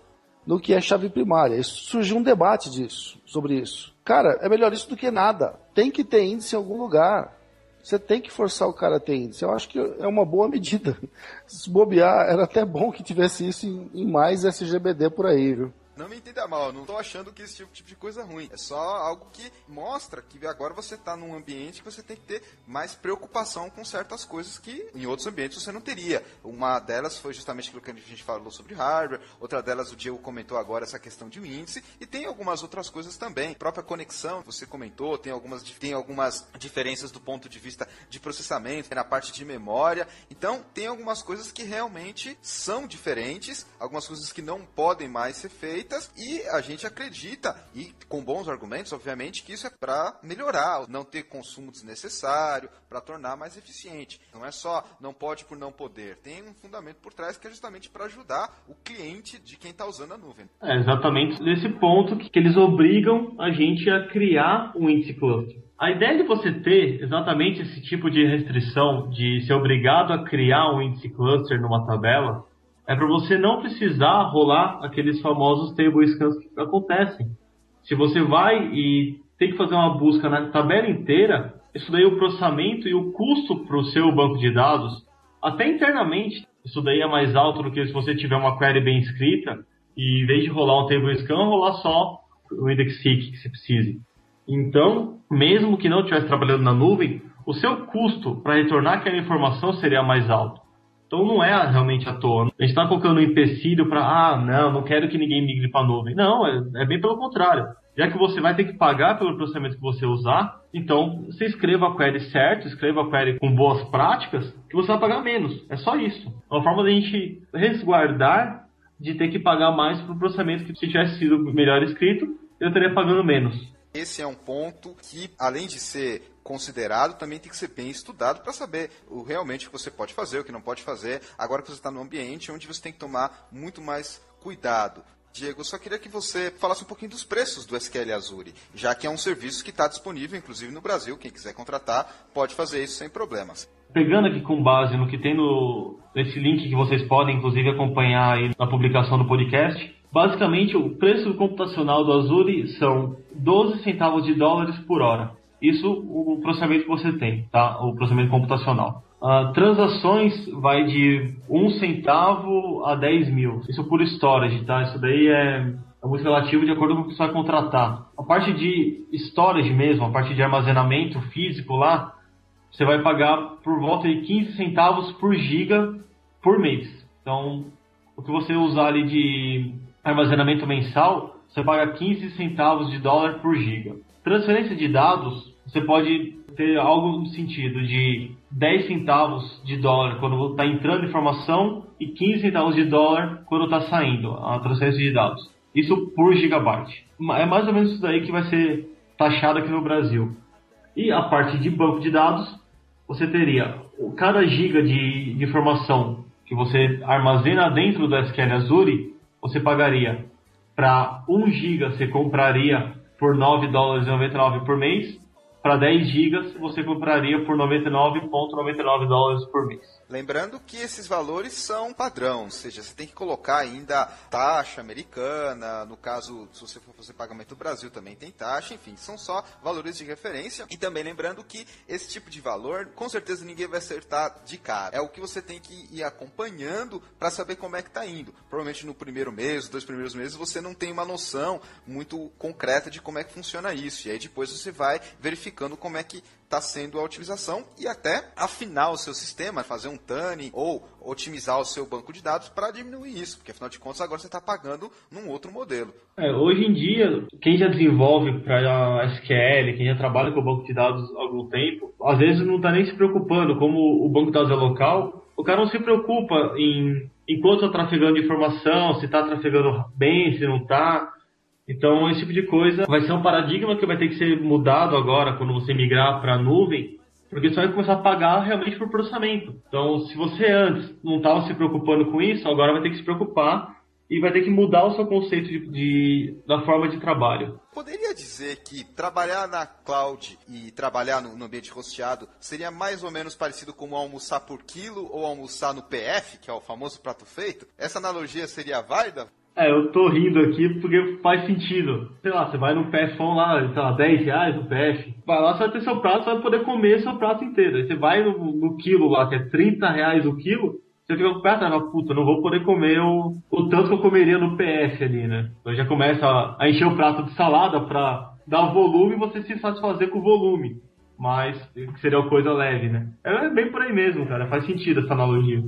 no que é chave primária. Isso, surgiu um debate disso, sobre isso. Cara, é melhor isso do que nada. Tem que ter índice em algum lugar. Você tem que forçar o cara a ter índice. Eu acho que é uma boa medida. Se bobear, era até bom que tivesse isso em, em mais SGBD por aí, viu? Não me entenda mal, não tô achando que esse tipo, tipo de coisa é ruim. É só algo que mostra que agora você tá num ambiente que você tem que ter mais preocupação com certas coisas que em outros ambientes você não teria. Uma delas foi justamente aquilo que a gente falou sobre hardware, outra delas o Diego comentou agora essa questão de índice, e tem algumas outras coisas também. A própria conexão, você comentou, tem algumas, tem algumas diferenças do ponto de vista de processamento, na parte de memória. Então, tem algumas coisas que realmente são diferentes, algumas coisas que não podem mais ser feitas feitas e a gente acredita, e com bons argumentos, obviamente, que isso é para melhorar, não ter consumo desnecessário, para tornar mais eficiente. Não é só não pode por não poder, tem um fundamento por trás que é justamente para ajudar o cliente de quem está usando a nuvem. É exatamente nesse ponto que, eles obrigam a gente a criar um índice cluster. A ideia de você ter exatamente esse tipo de restrição, de ser obrigado a criar um índice cluster numa tabela, é para você não precisar rolar aqueles famosos table scans que acontecem. Se você vai e tem que fazer uma busca na tabela inteira, isso daí é o processamento e o custo para o seu banco de dados, até internamente, isso daí é mais alto do que se você tiver uma query bem escrita e em vez de rolar um table scan, rolar só o index seek que você precise. Então, mesmo que não estivesse trabalhando na nuvem, o seu custo para retornar aquela informação seria mais alto. Então não é realmente à toa. A gente está colocando um empecilho para, ah, não, não quero que ninguém migre para a nuvem. Não, é, é, bem pelo contrário. já que você vai ter que pagar pelo processamento que você usar, então você escreva a query certo, escreva a query com boas práticas, que você vai pagar menos. É só isso. É uma forma da gente resguardar de ter que pagar mais pelo processamento que se tivesse sido melhor escrito, eu estaria pagando menos. Esse é um ponto que, além de ser considerado, também tem que ser bem estudado para saber o realmente que você pode fazer, o que não pode fazer. Agora que você está num ambiente onde você tem que tomar muito mais cuidado. Diego, só queria que você falasse um pouquinho dos preços do SQL Azure, já que é um serviço que está disponível, inclusive no Brasil. Quem quiser contratar pode fazer isso sem problemas. Pegando aqui com base no que tem no, nesse link que vocês podem, inclusive, acompanhar aí na publicação do podcast, basicamente o preço computacional do Azure são 12 centavos de dólares por hora. Isso o processamento que você tem, tá? O processamento computacional. Uh, transações vai de 1 centavo a 10 mil. Isso por storage, tá? Isso daí é, é muito relativo de acordo com o que você vai contratar. A parte de storage mesmo, a parte de armazenamento físico lá, você vai pagar por volta de 15 centavos por giga por mês. Então, o que você usar ali de armazenamento mensal, você paga 15 centavos de dólar por giga. Transferência de dados, você pode ter algo no sentido de 10 centavos de dólar quando está entrando informação e 15 centavos de dólar quando está saindo a transferência de dados. Isso por gigabyte. É mais ou menos isso daí que vai ser taxado aqui no Brasil. E a parte de banco de dados, você teria cada giga de, de informação que você armazena dentro do SQL Azure, você pagaria para 1 giga, você compraria por 9 dólares 99 por mês, para 10 gigas você compraria por 99,99 ,99 dólares por mês. Lembrando que esses valores são padrão, ou seja, você tem que colocar ainda taxa americana, no caso, se você for fazer pagamento do Brasil também tem taxa, enfim, são só valores de referência. E também lembrando que esse tipo de valor, com certeza ninguém vai acertar de cara. É o que você tem que ir acompanhando para saber como é que está indo. Provavelmente no primeiro mês, dois primeiros meses, você não tem uma noção muito concreta de como é que funciona isso. E aí depois você vai verificando como é que está sendo a utilização e até afinar o seu sistema, fazer um tuning ou otimizar o seu banco de dados para diminuir isso, porque afinal de contas agora você está pagando num outro modelo. É, hoje em dia, quem já desenvolve para SQL, quem já trabalha com o banco de dados há algum tempo, às vezes não está nem se preocupando, como o banco de dados é local, o cara não se preocupa em enquanto está trafegando informação, se está trafegando bem, se não está. Então, esse tipo de coisa vai ser um paradigma que vai ter que ser mudado agora quando você migrar para a nuvem, porque você vai começar a pagar realmente por processamento. Então, se você antes não estava se preocupando com isso, agora vai ter que se preocupar e vai ter que mudar o seu conceito de, de, da forma de trabalho. Poderia dizer que trabalhar na cloud e trabalhar no, no, ambiente rosteado seria mais ou menos parecido com almoçar por quilo ou almoçar no PF, que é o famoso prato feito? Essa analogia seria válida? É, eu tô rindo aqui porque faz sentido. Sei lá, você vai no PFão lá, sei lá, 10 reais no PF. Vai lá, você vai ter seu prato, você vai poder comer seu prato inteiro. Aí você vai no, no quilo lá, que é 30 reais o quilo, você fica com perto, ah, puta, não vou poder comer o, o tanto que eu comeria no PF ali, né? Então já começa a, a encher o prato de salada pra dar volume e você se satisfazer com o volume. Mas seria uma coisa leve, né? É bem por aí mesmo, cara. Faz sentido essa analogia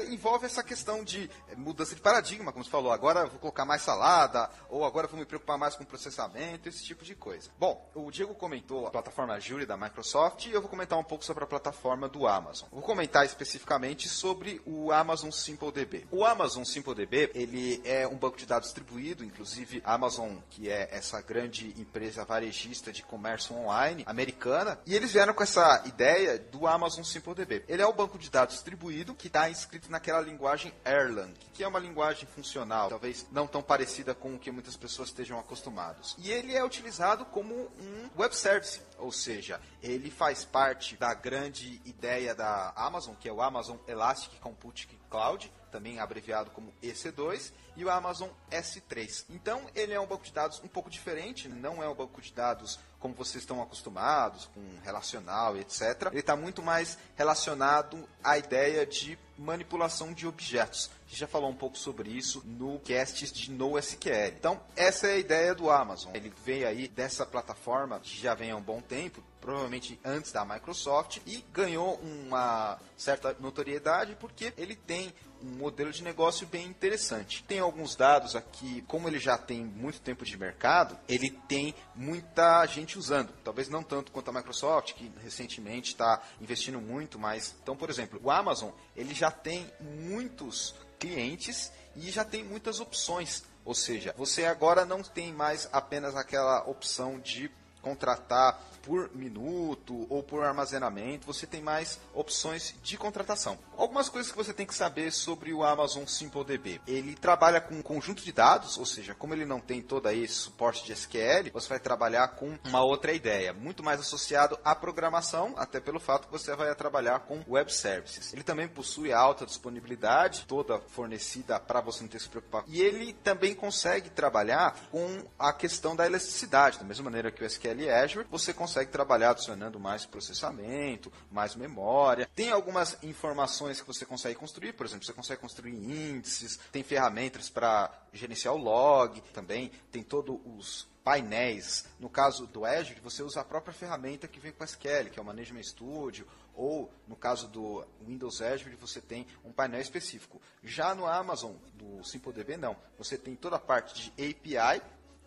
envolve essa questão de eh, mudança de paradigma, como você falou. Agora vou colocar mais salada, ou agora vou me preocupar mais com processamento, esse tipo de coisa. Bom, o Diego comentou a plataforma Jury da Microsoft e eu vou comentar um pouco sobre a plataforma do Amazon. Vou comentar especificamente sobre o Amazon SimpleDB. O Amazon SimpleDB, ele é um banco de dados distribuído, inclusive a Amazon, que é essa grande empresa varejista de comércio online americana, e eles vieram com essa ideia do Amazon SimpleDB. Ele é o banco de dados distribuído que está inscrito escrito naquela linguagem Erlang, que é uma linguagem funcional, talvez não tão parecida com o que muitas pessoas estejam acostumados. E ele é utilizado como um web service, ou seja, ele faz parte da grande ideia da Amazon, que é o Amazon Elastic Computing Cloud, também abreviado como EC2, e o Amazon S3. Então, ele é um banco de dados um pouco diferente, não é um banco de dados como vocês estão acostumados, com relacional, etc. Ele está muito mais relacionado à ideia de manipulação de objetos. A gente já falou um pouco sobre isso no cast de NoSQL. Então, essa é a ideia do Amazon. Ele veio aí dessa plataforma que já vem há um bom tempo, provavelmente antes da Microsoft, e ganhou uma certa notoriedade porque ele tem um modelo de negócio bem interessante. Tem alguns dados aqui, como ele já tem muito tempo de mercado, ele tem muita gente usando. Talvez não tanto quanto a Microsoft, que recentemente está investindo muito, mas então, por exemplo, o Amazon ele já tem muitos clientes e já tem muitas opções. Ou seja, você agora não tem mais apenas aquela opção de contratar por minuto ou por armazenamento, você tem mais opções de contratação. Algumas coisas que você tem que saber sobre o Amazon SimpleDB. Ele trabalha com um conjunto de dados, ou seja, como ele não tem todo esse suporte de SQL, você vai trabalhar com uma outra ideia, muito mais associado à programação, até pelo fato que você vai trabalhar com web services. Ele também possui alta disponibilidade, toda fornecida para você não ter que se preocupar. E ele também consegue trabalhar com a questão da elasticidade, da mesma maneira que o SQL Azure, você consegue consegue trabalhar adicionando mais processamento, mais memória. Tem algumas informações que você consegue construir, por exemplo, você consegue construir índices, tem ferramentas para gerenciar o log também, tem todos os painéis. No caso do Azure, você usa a própria ferramenta que vem com SQL, que é o Management Studio, ou no caso do Windows Azure, você tem um painel específico. Já no Amazon, do SimpleDB, não. Você tem toda a parte de API,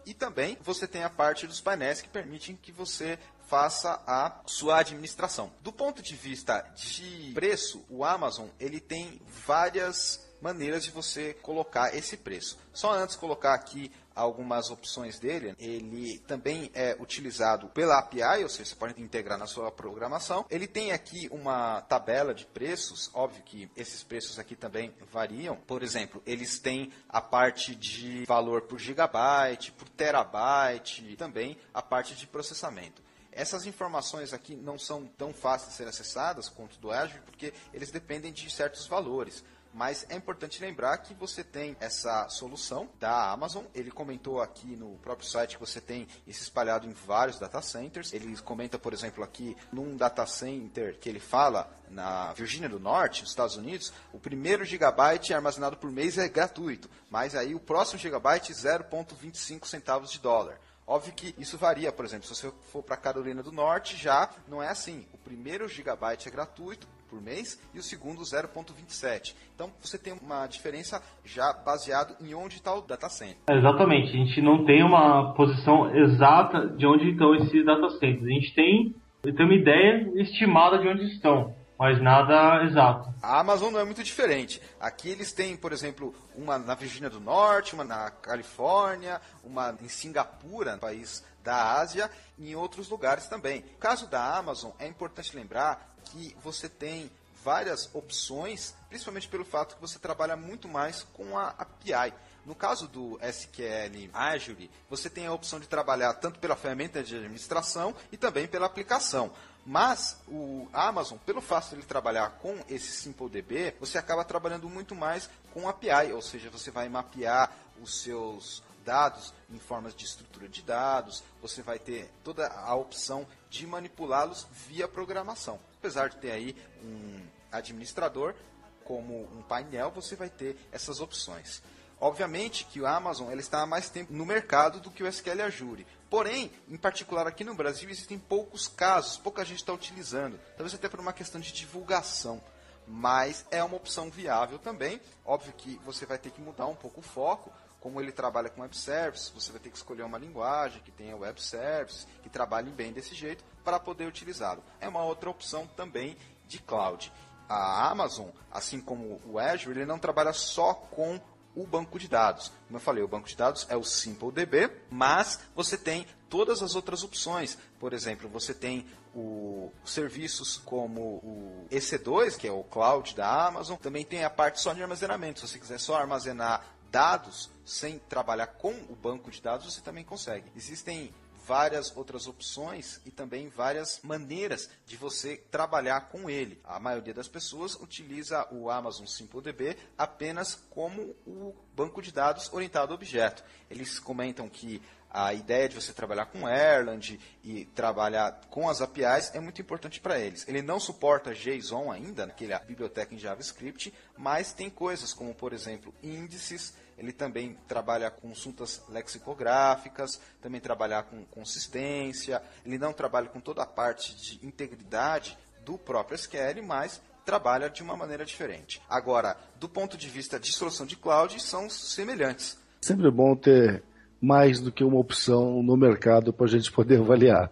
e também você tem a parte dos painéis que permitem que você faça a sua administração. Do ponto de vista de preço, o Amazon ele tem várias maneiras de você colocar esse preço. Só antes colocar aqui algumas opções dele, ele também é utilizado pela API, ou seja, você pode integrar na sua programação. Ele tem aqui uma tabela de preços, óbvio que esses preços aqui também variam. Por exemplo, eles têm a parte de valor por gigabyte, por terabyte, também a parte de processamento. Essas informações aqui não são tão fáceis de ser acessadas quanto do Azure, porque eles dependem de certos valores. Mas é importante lembrar que você tem essa solução da Amazon. Ele comentou aqui no próprio site que você tem isso espalhado em vários data centers. Ele comenta, por exemplo, aqui num data center que ele fala na Virgínia do Norte, nos Estados Unidos, o primeiro gigabyte armazenado por mês é gratuito, mas aí o próximo gigabyte 0,25 centavos de dólar. Óbvio que isso varia, por exemplo, se você for para Carolina do Norte, já não é assim. O primeiro gigabyte é gratuito por mês e o segundo 0.27. Então você tem uma diferença já baseado em onde está o data center. Exatamente, a gente não tem uma posição exata de onde estão esses data centers. A gente tem, tem uma ideia estimada de onde estão mas nada exato. A Amazon não é muito diferente. Aqui eles têm, por exemplo, uma na Virgínia do Norte, uma na Califórnia, uma em Singapura, país da Ásia, e em outros lugares também. No caso da Amazon, é importante lembrar que você tem várias opções, principalmente pelo fato que você trabalha muito mais com a API. No caso do SQL Azure, você tem a opção de trabalhar tanto pela ferramenta de administração e também pela aplicação. Mas o Amazon, pelo fato de ele trabalhar com esse SimpleDB, você acaba trabalhando muito mais com API, ou seja, você vai mapear os seus dados em formas de estrutura de dados, você vai ter toda a opção de manipulá-los via programação. Apesar de ter aí um administrador como um painel, você vai ter essas opções. Obviamente que o Amazon ele está há mais tempo no mercado do que o SQL Azure. Porém, em particular aqui no Brasil, existem poucos casos, pouca gente está utilizando. Talvez até por uma questão de divulgação. Mas é uma opção viável também. Óbvio que você vai ter que mudar um pouco o foco. Como ele trabalha com web services, você vai ter que escolher uma linguagem que tenha web services, que trabalhe bem desse jeito, para poder utilizá-lo. É uma outra opção também de cloud. A Amazon, assim como o Azure, ele não trabalha só com o banco de dados. Como eu falei, o banco de dados é o SimpleDB, mas você tem todas as outras opções. Por exemplo, você tem o serviços como o EC2, que é o cloud da Amazon, também tem a parte só de armazenamento. Se você quiser só armazenar dados sem trabalhar com o banco de dados, você também consegue. Existem várias outras opções e também várias maneiras de você trabalhar com ele. A maioria das pessoas utiliza o Amazon SimpleDB apenas como o banco de dados orientado a objeto. Eles comentam que a ideia de você trabalhar com Erlang e trabalhar com as APIs é muito importante para eles. Ele não suporta JSON ainda, naquela biblioteca em JavaScript, mas tem coisas como, por exemplo, índices, ele também trabalha com consultas lexicográficas, também trabalha com consistência, ele não trabalha com toda a parte de integridade do próprio SQL, mas trabalha de uma maneira diferente. Agora, do ponto de vista de solução de cloud, são semelhantes. Sempre bom ter mais do que uma opção no mercado para a gente poder avaliar.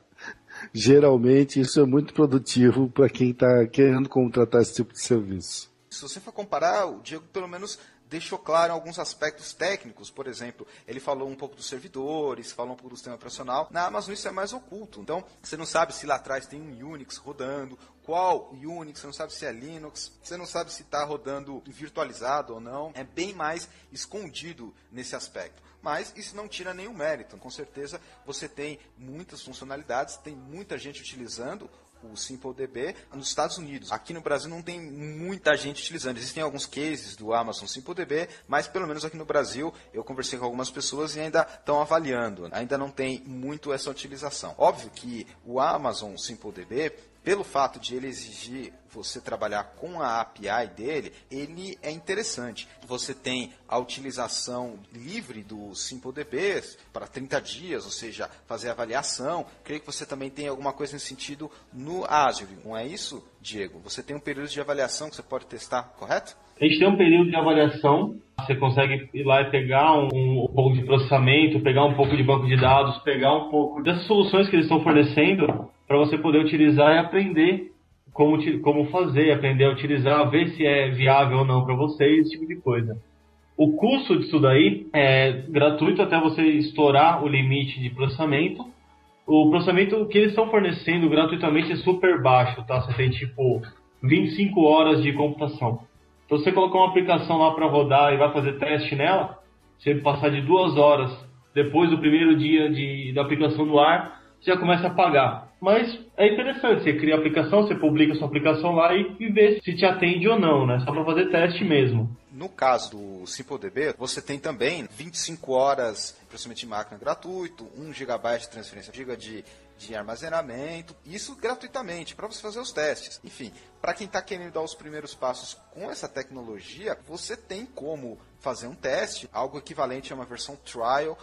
Geralmente isso é muito produtivo para quem está querendo contratar esse tipo de serviço. Se você for comparar, o Diego pelo menos deixou claro alguns aspectos técnicos, por exemplo, ele falou um pouco dos servidores, falou um pouco do sistema operacional. Na Amazon isso é mais oculto. Então, você não sabe se lá atrás tem um Unix rodando, qual Unix, você não sabe se é Linux, você não sabe se está rodando virtualizado ou não. É bem mais escondido nesse aspecto. Mas isso não tira nenhum mérito. Com certeza você tem muitas funcionalidades, tem muita gente utilizando o SimpleDB nos Estados Unidos. Aqui no Brasil não tem muita gente utilizando. Existem alguns cases do Amazon SimpleDB, mas pelo menos aqui no Brasil eu conversei com algumas pessoas e ainda estão avaliando. Ainda não tem muito essa utilização. Óbvio que o Amazon SimpleDB pelo fato de ele exigir você trabalhar com a API dele, ele é interessante. Você tem a utilização livre do SimpleDB para 30 dias, ou seja, fazer avaliação. Creio que você também tem alguma coisa nesse sentido no Azure, não é isso, Diego? Você tem um período de avaliação que você pode testar, correto? A gente tem um período de avaliação, você consegue ir lá e pegar um, um, pouco de processamento, pegar um pouco de banco de dados, pegar um pouco dessas soluções que eles estão fornecendo para você poder utilizar e aprender como, como fazer, aprender a utilizar, ver se é viável ou não para você, esse tipo de coisa. O custo disso daí é gratuito até você estourar o limite de processamento. O processamento que eles estão fornecendo gratuitamente é super baixo, tá? Você tem tipo 25 horas de computação. Então você colocar uma aplicação lá para rodar e vai fazer teste nela, você passar de duas horas depois do primeiro dia de, da aplicação no ar, você já começa a pagar. Mas é interessante, você cria a aplicação, você publica sua aplicação lá e, e vê se te atende ou não, né? Só para fazer teste mesmo. No caso do SimpleDB, você tem também 25 horas de processamento de máquina gratuito, 1 GB de transferência GB de, de armazenamento, isso gratuitamente, para você fazer os testes. Enfim, para quem está querendo dar os primeiros passos com essa tecnologia, você tem como fazer um teste, algo equivalente a uma versão trial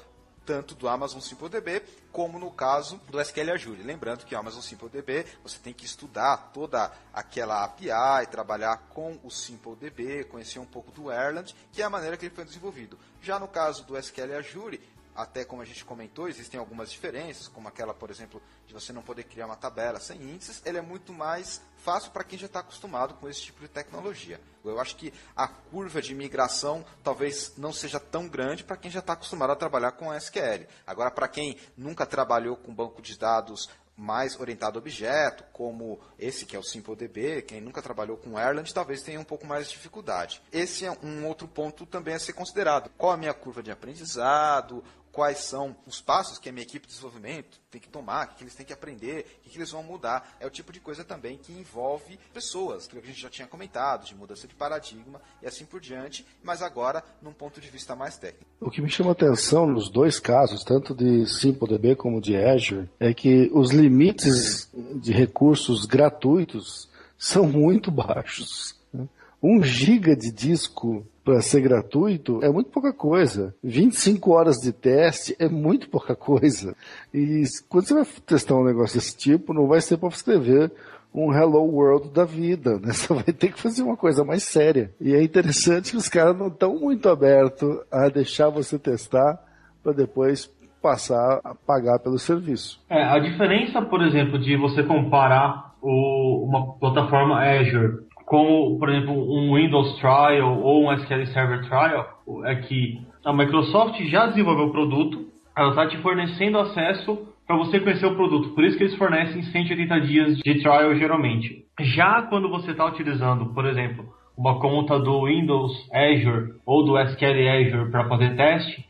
tanto do Amazon SimpleDB como no caso do SQL Azure. Lembrando que o Amazon SimpleDB você tem que estudar toda aquela API, trabalhar com o SimpleDB, conhecer um pouco do Erlang, que é a maneira que ele foi desenvolvido. Já no caso do SQL Azure, até como a gente comentou, existem algumas diferenças, como aquela, por exemplo, de você não poder criar uma tabela sem índices, ele é muito mais fácil para quem já está acostumado com esse tipo de tecnologia. Eu acho que a curva de migração talvez não seja tão grande para quem já está acostumado a trabalhar com SQL. Agora, para quem nunca trabalhou com banco de dados mais orientado a objeto, como esse que é o SimpleDB, quem nunca trabalhou com Erlang talvez tenha um pouco mais de dificuldade. Esse é um outro ponto também a ser considerado. Qual a minha curva de aprendizado? Quais são os passos que a minha equipe de desenvolvimento tem que tomar, o que eles têm que aprender, o que eles vão mudar. É o tipo de coisa também que envolve pessoas, que a gente já tinha comentado, de mudança de paradigma e assim por diante, mas agora num ponto de vista mais técnico. O que me chama atenção nos dois casos, tanto de SimpleDB como de Azure, é que os limites de recursos gratuitos são muito baixos. Um giga de disco para ser gratuito é muito pouca coisa. 25 horas de teste é muito pouca coisa. E quando você vai testar um negócio desse tipo, não vai ser para escrever um Hello World da vida, né? Você vai ter que fazer uma coisa mais séria. E é interessante que os caras não estão muito abertos a deixar você testar para depois passar a pagar pelo serviço. É, a diferença, por exemplo, de você comparar o, uma plataforma Azure como, por exemplo, um Windows Trial ou um SQL Server Trial, é que a Microsoft já desenvolveu o produto, ela está te fornecendo acesso para você conhecer o produto. Por isso que eles fornecem 180 dias de trial geralmente. Já quando você está utilizando, por exemplo, uma conta do Windows Azure ou do SQL Azure para fazer teste,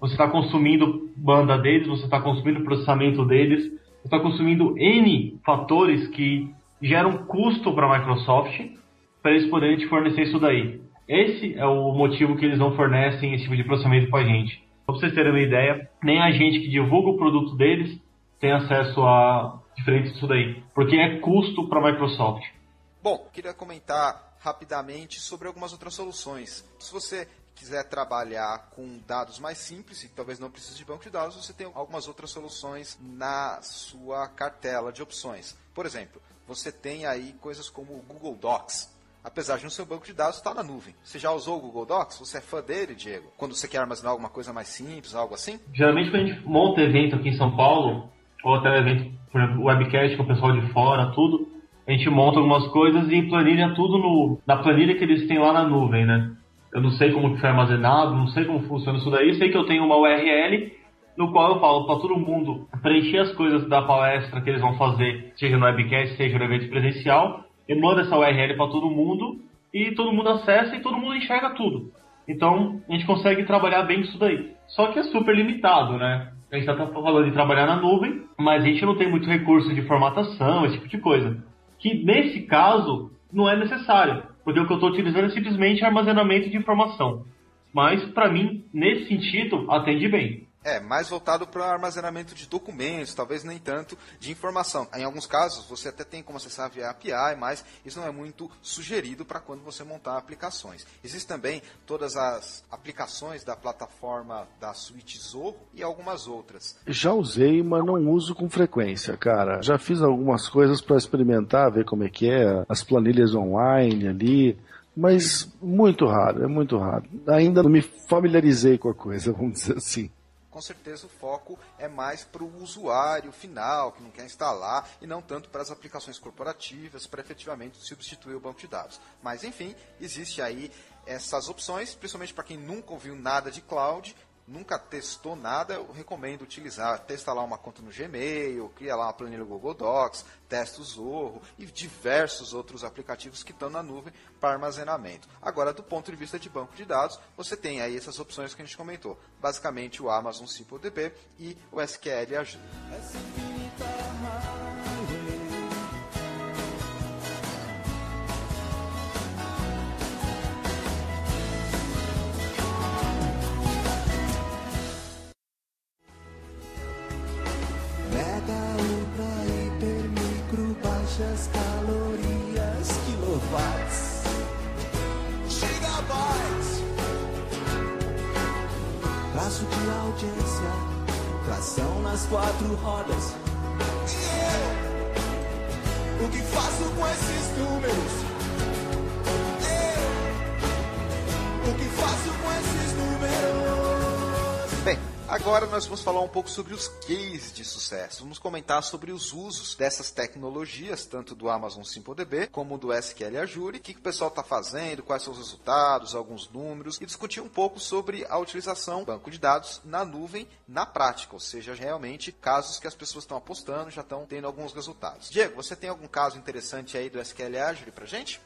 você está consumindo banda deles, você está consumindo processamento deles, você está consumindo N fatores que geram custo para a Microsoft para eles poderem te fornecer isso daí. Esse é o motivo que eles não fornecem esse tipo de processamento para a gente. Para vocês terem uma ideia, nem a gente que divulga o produto deles tem acesso a diferente disso daí, porque é custo para a Microsoft. Bom, queria comentar rapidamente sobre algumas outras soluções. Se você quiser trabalhar com dados mais simples e talvez não precise de banco de dados, você tem algumas outras soluções na sua cartela de opções. Por exemplo, você tem aí coisas como o Google Docs. Apesar de no seu banco de dados estar na nuvem. Você já usou o Google Docs? Você é fã dele, Diego? Quando você quer armazenar alguma coisa mais simples, algo assim? Geralmente quando a gente monta evento aqui em São Paulo, ou até evento, por exemplo, webcast com o pessoal de fora, tudo, a gente monta algumas coisas e planilha tudo no, na planilha que eles têm lá na nuvem, né? Eu não sei como que foi armazenado, não sei como funciona isso daí, sei que eu tenho uma URL no qual eu falo para todo mundo preencher as coisas da palestra que eles vão fazer, seja no webcast, seja no evento presencial, eu mando essa URL para todo mundo e todo mundo acessa e todo mundo enxerga tudo. Então a gente consegue trabalhar bem isso daí. Só que é super limitado, né? A gente está falando de trabalhar na nuvem, mas a gente não tem muito recurso de formatação, esse tipo de coisa. Que nesse caso não é necessário, porque o que eu estou utilizando é simplesmente armazenamento de informação. Mas para mim, nesse sentido, atende bem. É, mais voltado para armazenamento de documentos, talvez nem tanto de informação. Em alguns casos, você até tem como acessar via API, mas isso não é muito sugerido para quando você montar aplicações. Existem também todas as aplicações da plataforma da suíte Zorro e algumas outras. Já usei, mas não uso com frequência, cara. Já fiz algumas coisas para experimentar, ver como é que é, as planilhas online ali, mas muito raro, é muito raro. Ainda não me familiarizei com a coisa, vamos dizer assim com certeza o foco é mais para o usuário final, que não quer instalar, e não tanto para as aplicações corporativas, para efetivamente substituir o banco de dados. Mas, enfim, existe aí essas opções, principalmente para quem nunca ouviu nada de cloud nunca testou nada, eu recomendo utilizar, testa lá uma conta no Gmail, cria lá uma planilha no Google Docs, testa o Zorro e diversos outros aplicativos que estão na nuvem para armazenamento. Agora, do ponto de vista de banco de dados, você tem aí essas opções que a gente comentou. Basicamente o Amazon SimpleDB e o SQL Azure. Baixas calorias, kilovolts, gigabytes. Prazo de audiência, tração nas quatro rodas. E eu, o que faço com esses números? Eu, o que faço com esses Agora nós vamos falar um pouco sobre os cases de sucesso. Vamos comentar sobre os usos dessas tecnologias, tanto do Amazon SimpleDB como do SQL Azure, o que, que o pessoal está fazendo, quais são os resultados, alguns números, e discutir um pouco sobre a utilização do banco de dados na nuvem na prática, ou seja, realmente casos que as pessoas estão apostando, já estão tendo alguns resultados. Diego, você tem algum caso interessante aí do SQL Azure para gente?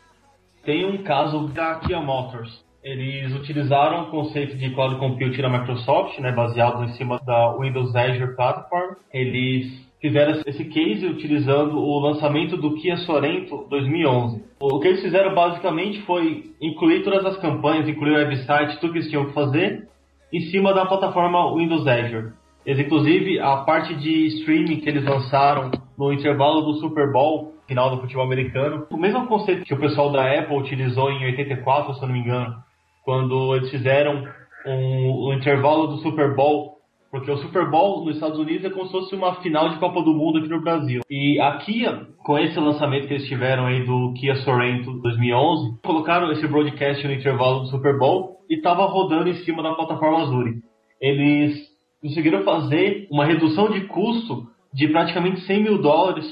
Tem um caso da Kia Motors eles utilizaram o conceito de cloud computing da Microsoft, né, baseado em cima da Windows Azure Platform. Eles fizeram esse case utilizando o lançamento do Kia Sorento 2011. O que eles fizeram basicamente foi incluir todas as campanhas, incluir o website, tudo que eles tinham que fazer em cima da plataforma Windows Azure. Eles, inclusive, a parte de streaming que eles lançaram no intervalo do Super Bowl, final do futebol americano, o mesmo conceito que o pessoal da Apple utilizou em 84, se eu não me engano, quando eles fizeram um, um intervalo do Super Bowl porque o Super Bowl nos Estados Unidos é como se fosse uma final de Copa do Mundo aqui no Brasil. E a Kia, com esse lançamento que eles tiveram aí do Kia Sorento 2011, colocaram esse broadcast no intervalo do Super Bowl e estava rodando em cima da plataforma Azure. Eles conseguiram fazer uma redução de custo de praticamente 100 mil dólares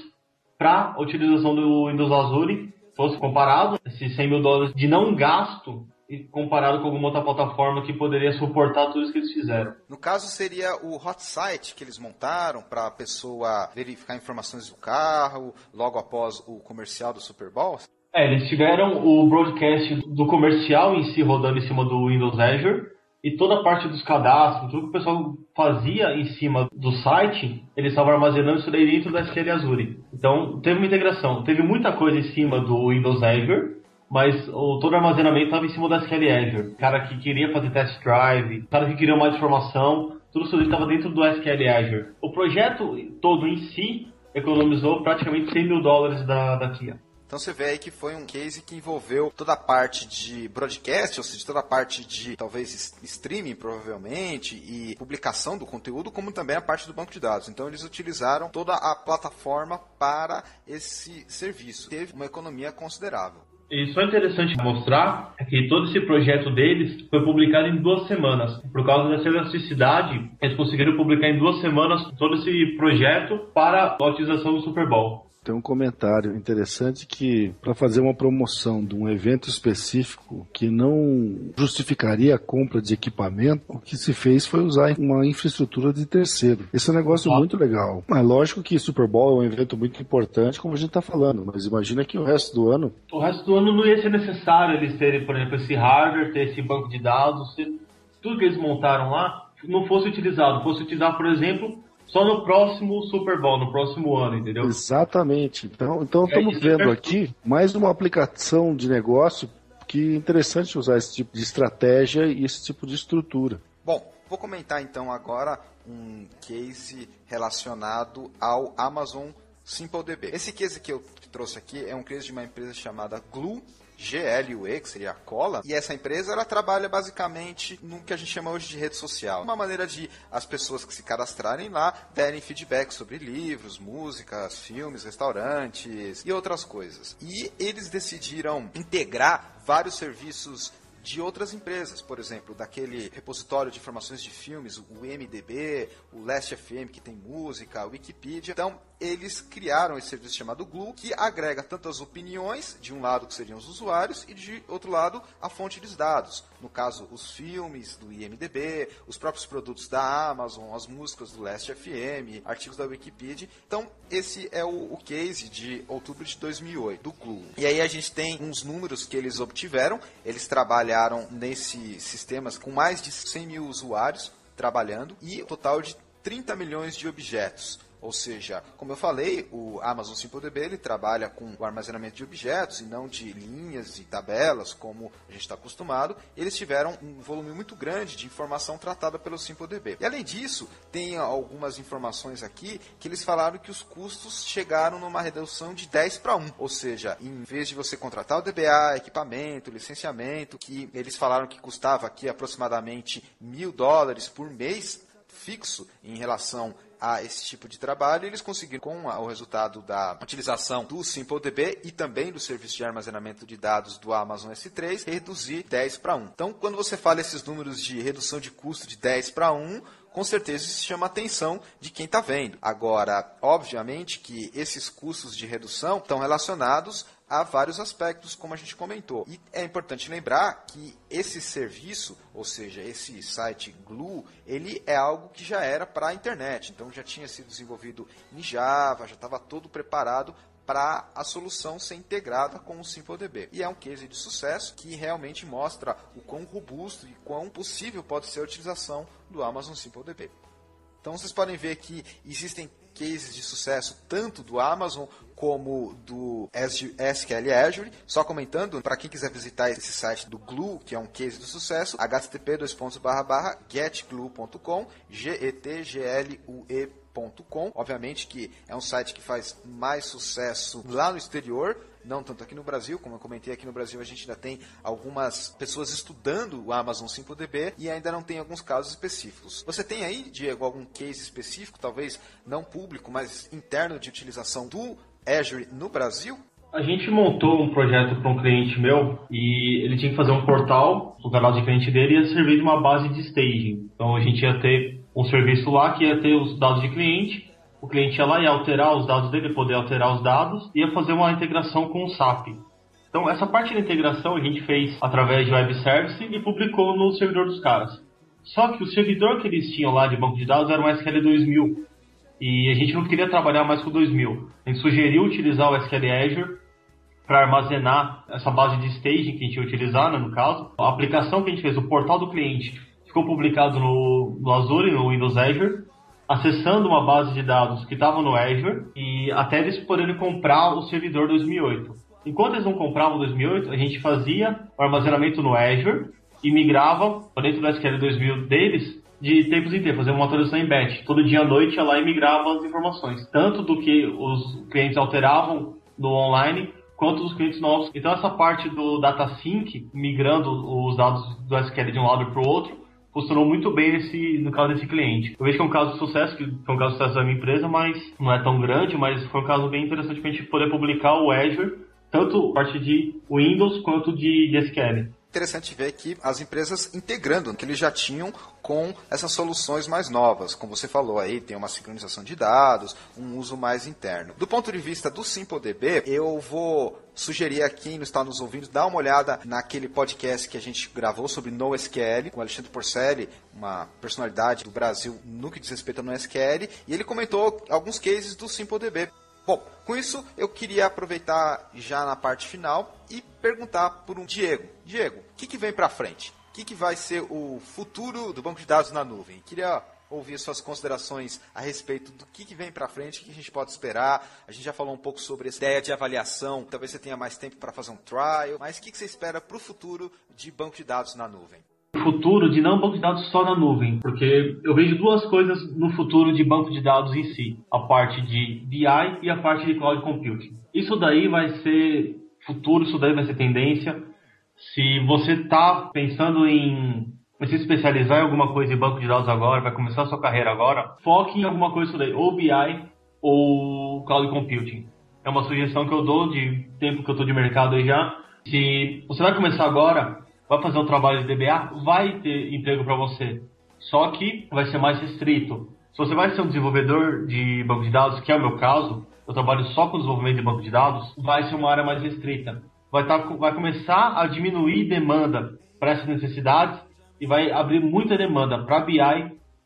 para a utilização do Windows Azure, fosse comparado, esses 100 mil dólares de não gasto comparado com alguma outra plataforma que poderia suportar tudo isso que eles fizeram. No caso, seria o hot site que eles montaram para a pessoa verificar informações do carro logo após o comercial do Super Bowl? É, eles tiveram o broadcast do comercial em si rodando em cima do Windows Azure e toda a parte dos cadastros, tudo que o pessoal fazia em cima do site, eles estavam armazenando isso daí dentro da SQL Azure. Então, teve uma integração. Teve muita coisa em cima do Windows Azure, mas o, todo o armazenamento estava em cima da SQL Azure. Cara que queria fazer test drive, cara que queria mais informação, tudo isso estava dentro do SQL Azure. O projeto todo em si economizou praticamente 100 mil dólares da, da Kia. Então você vê aí que foi um case que envolveu toda a parte de broadcast, ou seja, toda a parte de talvez streaming, provavelmente, e publicação do conteúdo, como também a parte do banco de dados. Então eles utilizaram toda a plataforma para esse serviço. Teve uma economia considerável. E só é interessante mostrar que todo esse projeto deles foi publicado em duas semanas. Por causa dessa elasticidade, eles conseguiram publicar em duas semanas todo esse projeto para a utilização do Super Bowl tem um comentário interessante que, para fazer uma promoção de um evento específico que não justificaria a compra de equipamento, o que se fez foi usar uma infraestrutura de terceiro. Esse é um negócio ah. muito legal. É lógico que Super Bowl é um evento muito importante, como a gente está falando, mas imagina que o resto do ano. O resto do ano não ia ser necessário eles terem, por exemplo, esse hardware, ter esse banco de dados, tudo que eles montaram lá não fosse utilizado, fosse utilizado, por exemplo, só no próximo Super Bowl, no próximo ano, entendeu? Exatamente. Então, então é estamos vendo aqui mais uma aplicação de negócio que é interessante usar esse tipo de estratégia e esse tipo de estrutura. Bom, vou comentar então agora um case relacionado ao Amazon SimpleDB. Esse case que eu trouxe aqui é um case de uma empresa chamada Glue GLUE, que seria a cola, e essa empresa ela trabalha basicamente no que a gente chama hoje de rede social. Uma maneira de as pessoas que se cadastrarem lá derem feedback sobre livros, músicas, filmes, restaurantes e outras coisas. E eles decidiram integrar vários serviços de outras empresas, por exemplo, daquele repositório de informações de filmes, o MDB, o Last FM que tem música, a Wikipedia. Então, eles criaram esse serviço chamado Glue, que agrega tanto as opiniões, de um lado que seriam os usuários, e de outro lado a fonte dos dados. No caso, os filmes do IMDB, os próprios produtos da Amazon, as músicas do Last FM, artigos da Wikipedia. Então, esse é o, o case de outubro de 2008, do Glue. E aí a gente tem uns números que eles obtiveram. Eles trabalharam nesses sistemas com mais de 100 mil usuários trabalhando e um total de 30 milhões de objetos. Ou seja, como eu falei, o Amazon SimpleDB ele trabalha com o armazenamento de objetos e não de linhas e tabelas, como a gente está acostumado. Eles tiveram um volume muito grande de informação tratada pelo SimpleDB. E além disso, tem algumas informações aqui que eles falaram que os custos chegaram numa redução de 10 para 1. Ou seja, em vez de você contratar o DBA, equipamento, licenciamento, que eles falaram que custava aqui aproximadamente mil dólares por mês, fixo em relação a esse tipo de trabalho, eles conseguiram, com o resultado da utilização do SimpleDB e também do serviço de armazenamento de dados do Amazon S3, reduzir 10 para 1. Então, quando você fala esses números de redução de custo de 10 para 1, com certeza isso chama a atenção de quem está vendo. Agora, obviamente que esses custos de redução estão relacionados a vários aspectos, como a gente comentou. E é importante lembrar que esse serviço, ou seja, esse site Glue, ele é algo que já era para a internet, então já tinha sido desenvolvido em Java, já estava todo preparado para a solução ser integrada com o SimpleDB. E é um case de sucesso que realmente mostra o quão robusto e quão possível pode ser a utilização do Amazon SimpleDB. Então vocês podem ver que existem cases de sucesso tanto do Amazon como do SQL Azure. Só comentando, para quem quiser visitar esse site do Glue, que é um case de sucesso, http getglue.com, G-E-T-G-L-U-E.com. Obviamente que é um site que faz mais sucesso lá no exterior, não tanto aqui no Brasil, como eu comentei aqui no Brasil, a gente ainda tem algumas pessoas estudando o Amazon SimpleDB e ainda não tem alguns casos específicos. Você tem aí, Diego, algum case específico, talvez não público, mas interno de utilização do Azure no Brasil? A gente montou um projeto para um cliente meu e ele tinha que fazer um portal, o canal de cliente dele ia servir de uma base de staging. Então a gente ia ter um serviço lá que ia ter os dados de cliente o cliente ia lá e alterar os dados dele, poder alterar os dados, e ia fazer uma integração com o SAP. Então, essa parte da integração a gente fez através de web service e publicou no servidor dos caras. Só que o servidor que eles tinham lá de banco de dados era um SQL 2000. E a gente não queria trabalhar mais com 2000. A gente sugeriu utilizar o SQL Azure para armazenar essa base de staging que a gente ia utilizar, né, no caso. A aplicação que a gente fez, o portal do cliente, ficou publicado no, no Azure, no Windows Azure acessando uma base de dados que estava no Azure e até eles poderem comprar o servidor 2008. Enquanto eles não compravam o 2008, a gente fazia o armazenamento no Azure e migrava para dentro do SQL 2000 deles de tempos em tempos, fazia uma atualização em batch. Todo dia à noite ia lá e migrava as informações, tanto do que os clientes alteravam no online quanto dos clientes novos. Então essa parte do data sync, migrando os dados do SQL de um lado para o outro, funcionou muito bem nesse, no caso desse cliente. Eu vejo que é um caso de sucesso, que é um caso de sucesso da minha empresa, mas não é tão grande, mas foi um caso bem interessante para a gente poder publicar o Azure tanto parte de Windows quanto de, de SQL interessante ver que as empresas integrando que eles já tinham com essas soluções mais novas. Como você falou aí, tem uma sincronização de dados, um uso mais interno. Do ponto de vista do SimpleDB, eu vou sugerir a quem está nos ouvindo dar uma olhada naquele podcast que a gente gravou sobre NoSQL com o Alexandre Porcelli, uma personalidade do Brasil no que diz respeito ao NoSQL, e ele comentou alguns cases do SimpleDB. Bom, com isso eu queria aproveitar já na parte final e perguntar por um Diego. Diego, o que, que vem para frente? O que, que vai ser o futuro do banco de dados na nuvem? Queria ouvir suas considerações a respeito do que, que vem para frente, o que a gente pode esperar. A gente já falou um pouco sobre essa ideia de avaliação, talvez você tenha mais tempo para fazer um trial, mas o que, que você espera para o futuro de banco de dados na nuvem? Futuro de não banco de dados só na nuvem, porque eu vejo duas coisas no futuro de banco de dados em si, a parte de BI e a parte de cloud computing. Isso daí vai ser futuro, isso daí vai ser tendência. Se você está pensando em se especializar em alguma coisa em banco de dados agora, vai começar a sua carreira agora, foque em alguma coisa daí, ou BI ou cloud computing. É uma sugestão que eu dou de tempo que eu estou de mercado aí já. Se você vai começar agora, vai fazer um trabalho de DBA, vai ter emprego para você. Só que vai ser mais restrito. Se você vai ser um desenvolvedor de banco de dados, que é o meu caso, eu trabalho só com desenvolvimento de banco de dados, vai ser uma área mais restrita. Vai, tá, vai começar a diminuir demanda para essas necessidades e vai abrir muita demanda para BI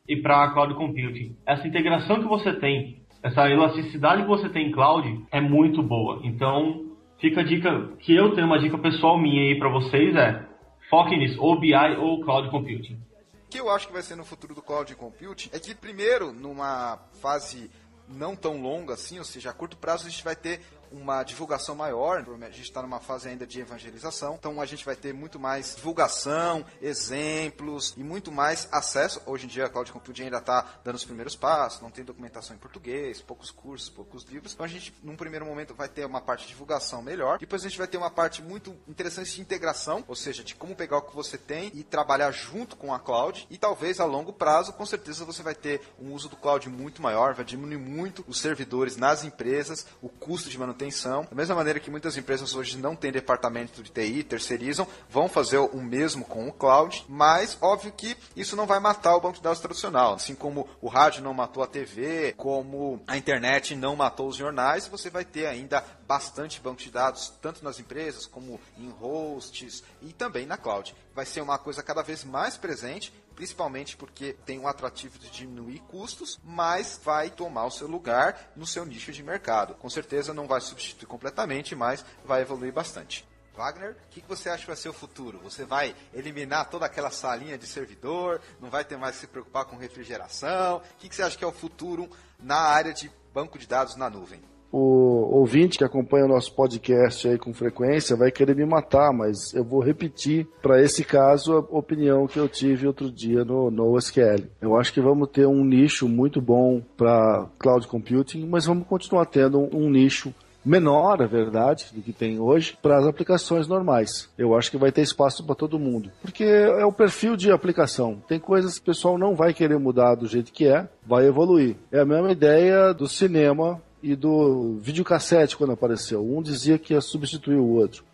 e para cloud computing. Essa integração que você tem, essa elasticidade que você tem em cloud é muito boa. Então, fica a dica que eu tenho uma dica pessoal minha aí para vocês é Foque nisso, ou BI ou Cloud Computing. O que eu acho que vai ser no futuro do Cloud Computing é que, primeiro, numa fase não tão longa assim, ou seja, a curto prazo a gente vai ter uma divulgação maior. A gente está numa fase ainda de evangelização, então a gente vai ter muito mais divulgação, exemplos e muito mais acesso. Hoje em dia a Cloud Computing ainda está dando os primeiros passos, não tem documentação em português, poucos cursos, poucos livros. Então a gente, num primeiro momento, vai ter uma parte de divulgação melhor. Depois a gente vai ter uma parte muito interessante de integração, ou seja, de como pegar o que você tem e trabalhar junto com a cloud. E talvez a longo prazo, com certeza, você vai ter um uso do cloud muito maior, vai diminuir muito os servidores nas empresas, o custo de manutenção manutenção. Da mesma maneira que muitas empresas hoje não têm departamento de TI, terceirizam, vão fazer o mesmo com o cloud, mas óbvio que isso não vai matar o banco de dados tradicional. Assim como o rádio não matou a TV, como a internet não matou os jornais, você vai ter ainda bastante banco de dados, tanto nas empresas como em hosts e também na cloud. Vai ser uma coisa cada vez mais presente principalmente porque tem um atrativo de diminuir custos, mas vai tomar o seu lugar no seu nicho de mercado. Com certeza não vai substituir completamente, mas vai evoluir bastante. Wagner, o que, você acha que vai ser o futuro? Você vai eliminar toda aquela salinha de servidor? Não vai ter mais que se preocupar com refrigeração? O que você acha que é o futuro na área de banco de dados na nuvem? O ouvinte que acompanha o nosso podcast aí com frequência vai querer me matar, mas eu vou repetir para esse caso a opinião que eu tive outro dia no NoSQL. Eu acho que vamos ter um nicho muito bom para cloud computing, mas vamos continuar tendo um, um nicho menor, é verdade, do que tem hoje, para as aplicações normais. Eu acho que vai ter espaço para todo mundo. Porque é o perfil de aplicação. Tem coisas que o pessoal não vai querer mudar do jeito que é, vai evoluir. É a mesma ideia do cinema e do videocassete quando apareceu. Um dizia que ia substituir o outro.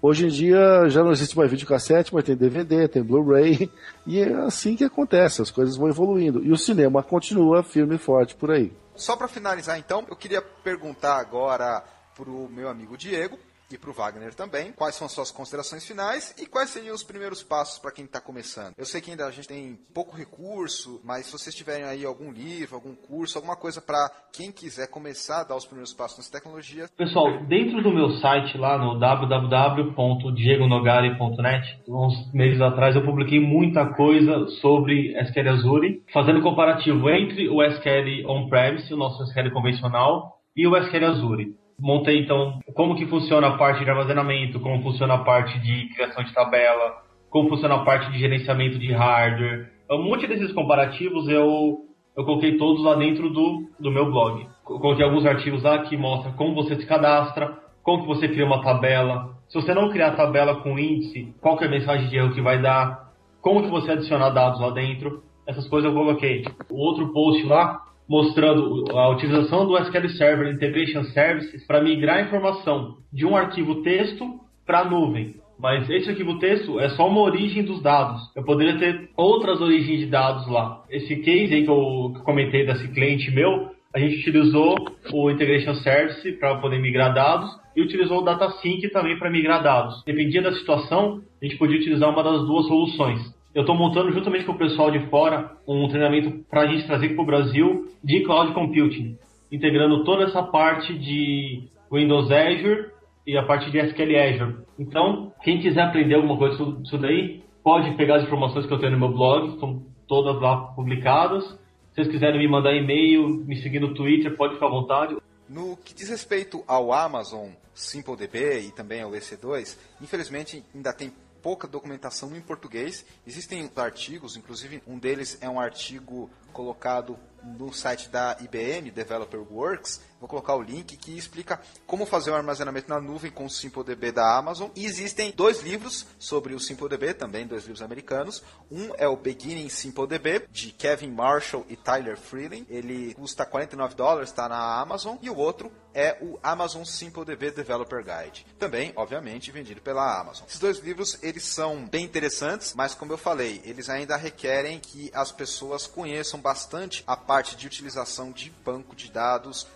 Hoje em dia já não existe mais videocassete, mas tem DVD, tem Blu-ray, e é assim que acontece, as coisas vão evoluindo. E o cinema continua firme e forte por aí. Só para finalizar então, eu queria perguntar agora para o meu amigo Diego, e para o Wagner também. Quais são as suas considerações finais e quais seriam os primeiros passos para quem está começando? Eu sei que ainda a gente tem pouco recurso, mas se vocês tiverem aí algum livro, algum curso, alguma coisa para quem quiser começar a dar os primeiros passos nessa tecnologia. Pessoal, dentro do meu site lá no www.diegonogari.net, uns meses atrás eu publiquei muita coisa sobre SQL Azure, fazendo comparativo entre o SQL on-premise, o nosso SQL convencional, e o SQL Azure montei então como que funciona a parte de armazenamento, como funciona a parte de criação de tabela, como funciona a parte de gerenciamento de hardware. Um monte desses comparativos eu, eu coloquei todos lá dentro do, do meu blog. Eu coloquei alguns artigos lá que mostram como você se cadastra, como que você cria uma tabela. Se você não criar a tabela com índice, qual que é a mensagem de erro que vai dar, como que você adiciona dados lá dentro. Essas coisas eu coloquei. O outro post lá mostrando a utilização do SQL Server Integration Services para migrar informação de um arquivo texto para a nuvem. Mas esse arquivo texto é só uma origem dos dados. Eu poderia ter outras origens de dados lá. Esse case aí que eu, que eu comentei desse cliente meu, a gente utilizou o Integration Service para poder migrar dados e utilizou o DataSync também para migrar dados. Dependia da situação, a gente podia utilizar uma das duas soluções. Eu estou montando juntamente com o pessoal de fora um treinamento para a gente trazer para o Brasil de Cloud Computing, integrando toda essa parte de Windows Azure e a parte de SQL Azure. Então, quem quiser aprender alguma coisa sobre isso daí, pode pegar as informações que eu tenho no meu blog, estão todas lá publicadas. Se vocês quiserem me mandar e-mail, me seguir no Twitter, pode ficar à vontade. No que diz respeito ao Amazon SimpleDB e também ao EC2, infelizmente ainda tem pouca documentação em português. Existem artigos, inclusive um deles é um artigo colocado no site da IBM, Developer Works, vou colocar o link que explica como fazer o armazenamento na nuvem com o SimpleDB da Amazon. E existem dois livros sobre o SimpleDB, também dois livros americanos. Um é o Beginning SimpleDB, de Kevin Marshall e Tyler Freeling. Ele custa 49 dólares, está na Amazon. E o outro é o Amazon SimpleDB Developer Guide, também, obviamente, vendido pela Amazon. Esses dois livros, eles são bem interessantes, mas como eu falei, eles ainda requerem que as pessoas conheçam bastante a parte de utilização de banco de dados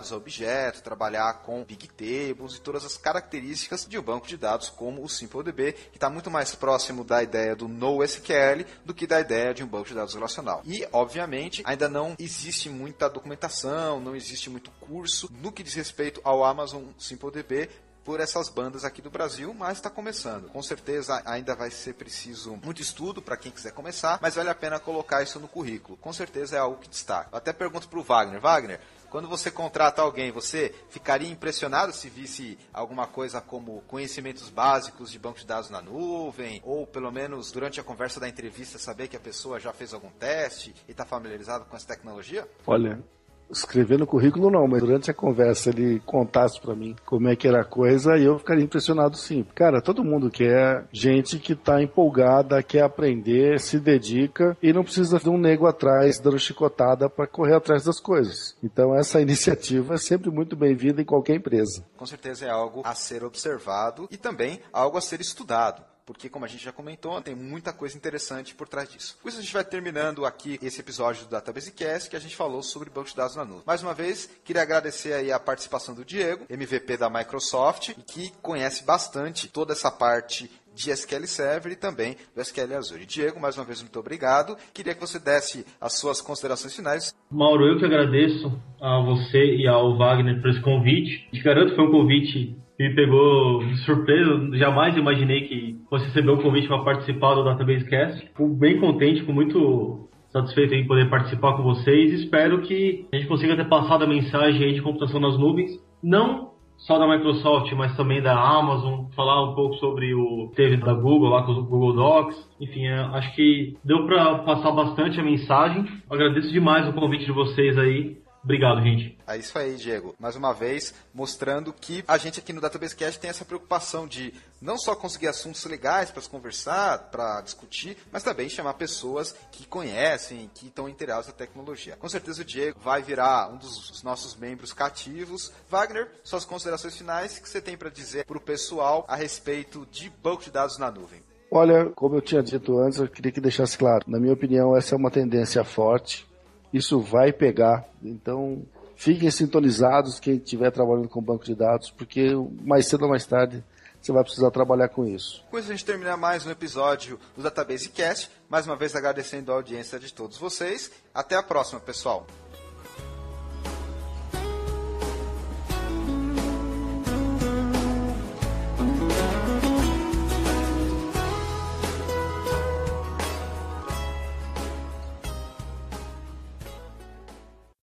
a objetos, trabalhar com big tables e todas as características de um banco de dados como o SimpleDB, que está muito mais próximo da ideia do NoSQL do que da ideia de um banco de dados relacional. E, obviamente, ainda não existe muita documentação, não existe muito curso no que diz respeito ao Amazon SimpleDB por essas bandas aqui do Brasil, mas está começando. Com certeza ainda vai ser preciso muito estudo para quem quiser começar, mas vale a pena colocar isso no currículo. Com certeza é algo que destaca. Eu até pergunto para o Wagner, Wagner, quando você contrata alguém, você ficaria impressionado se visse alguma coisa como conhecimentos básicos de banco de dados na nuvem, ou pelo menos durante a conversa da entrevista saber que a pessoa já fez algum teste e está familiarizado com essa tecnologia? Olha, escrever no currículo não, mas durante a conversa ele contasse para mim como é que era a coisa e eu ficaria impressionado sim. Cara, todo mundo quer gente que tá empolgada, quer aprender, se dedica e não precisa de um nego atrás dando chicotada para correr atrás das coisas. Então essa iniciativa é sempre muito bem-vinda em qualquer empresa. Com certeza é algo a ser observado e também algo a ser estudado porque, como a gente já comentou, tem muita coisa interessante por trás disso. Com isso, a gente vai terminando aqui esse episódio do Database Cast, que a gente falou sobre banco de dados na nuvem. Mais uma vez, queria agradecer aí a participação do Diego, MVP da Microsoft, que conhece bastante toda essa parte de SQL Server e também do SQL Azure. Diego, mais uma vez, muito obrigado. Queria que você desse as suas considerações finais. Mauro, eu que agradeço a você e ao Wagner por esse convite. Te garanto que foi um convite me pegou de surpresa. Jamais imaginei que fosse receber o um convite para participar do Database Cast. Fico bem contente, fico muito satisfeito em poder participar com vocês. Espero que a gente consiga ter passado a mensagem aí de computação nas nuvens, não só da Microsoft, mas também da Amazon, falar um pouco sobre o teve da Google lá com o Google Docs. Enfim, é, acho que deu para passar bastante a mensagem. Agradeço demais o convite de vocês aí Obrigado, gente. É isso aí, Diego. Mais uma vez, mostrando que a gente aqui no Database Cast tem essa preocupação de não só conseguir assuntos legais para conversar, para discutir, mas também chamar pessoas que conhecem, que estão interessadas na tecnologia. Com certeza o Diego vai virar um dos nossos membros cativos. Wagner, suas considerações finais que você tem para dizer para o pessoal a respeito de banco de dados na nuvem. Olha, como eu tinha dito antes, eu queria que deixasse claro. Na minha opinião, essa é uma tendência forte isso vai pegar. Então, fiquem sintonizados quem estiver trabalhando com banco de dados, porque mais cedo ou mais tarde você vai precisar trabalhar com isso. Com isso a gente termina mais um episódio do Database Cast. Mais uma vez agradecendo a audiência de todos vocês. Até a próxima, pessoal.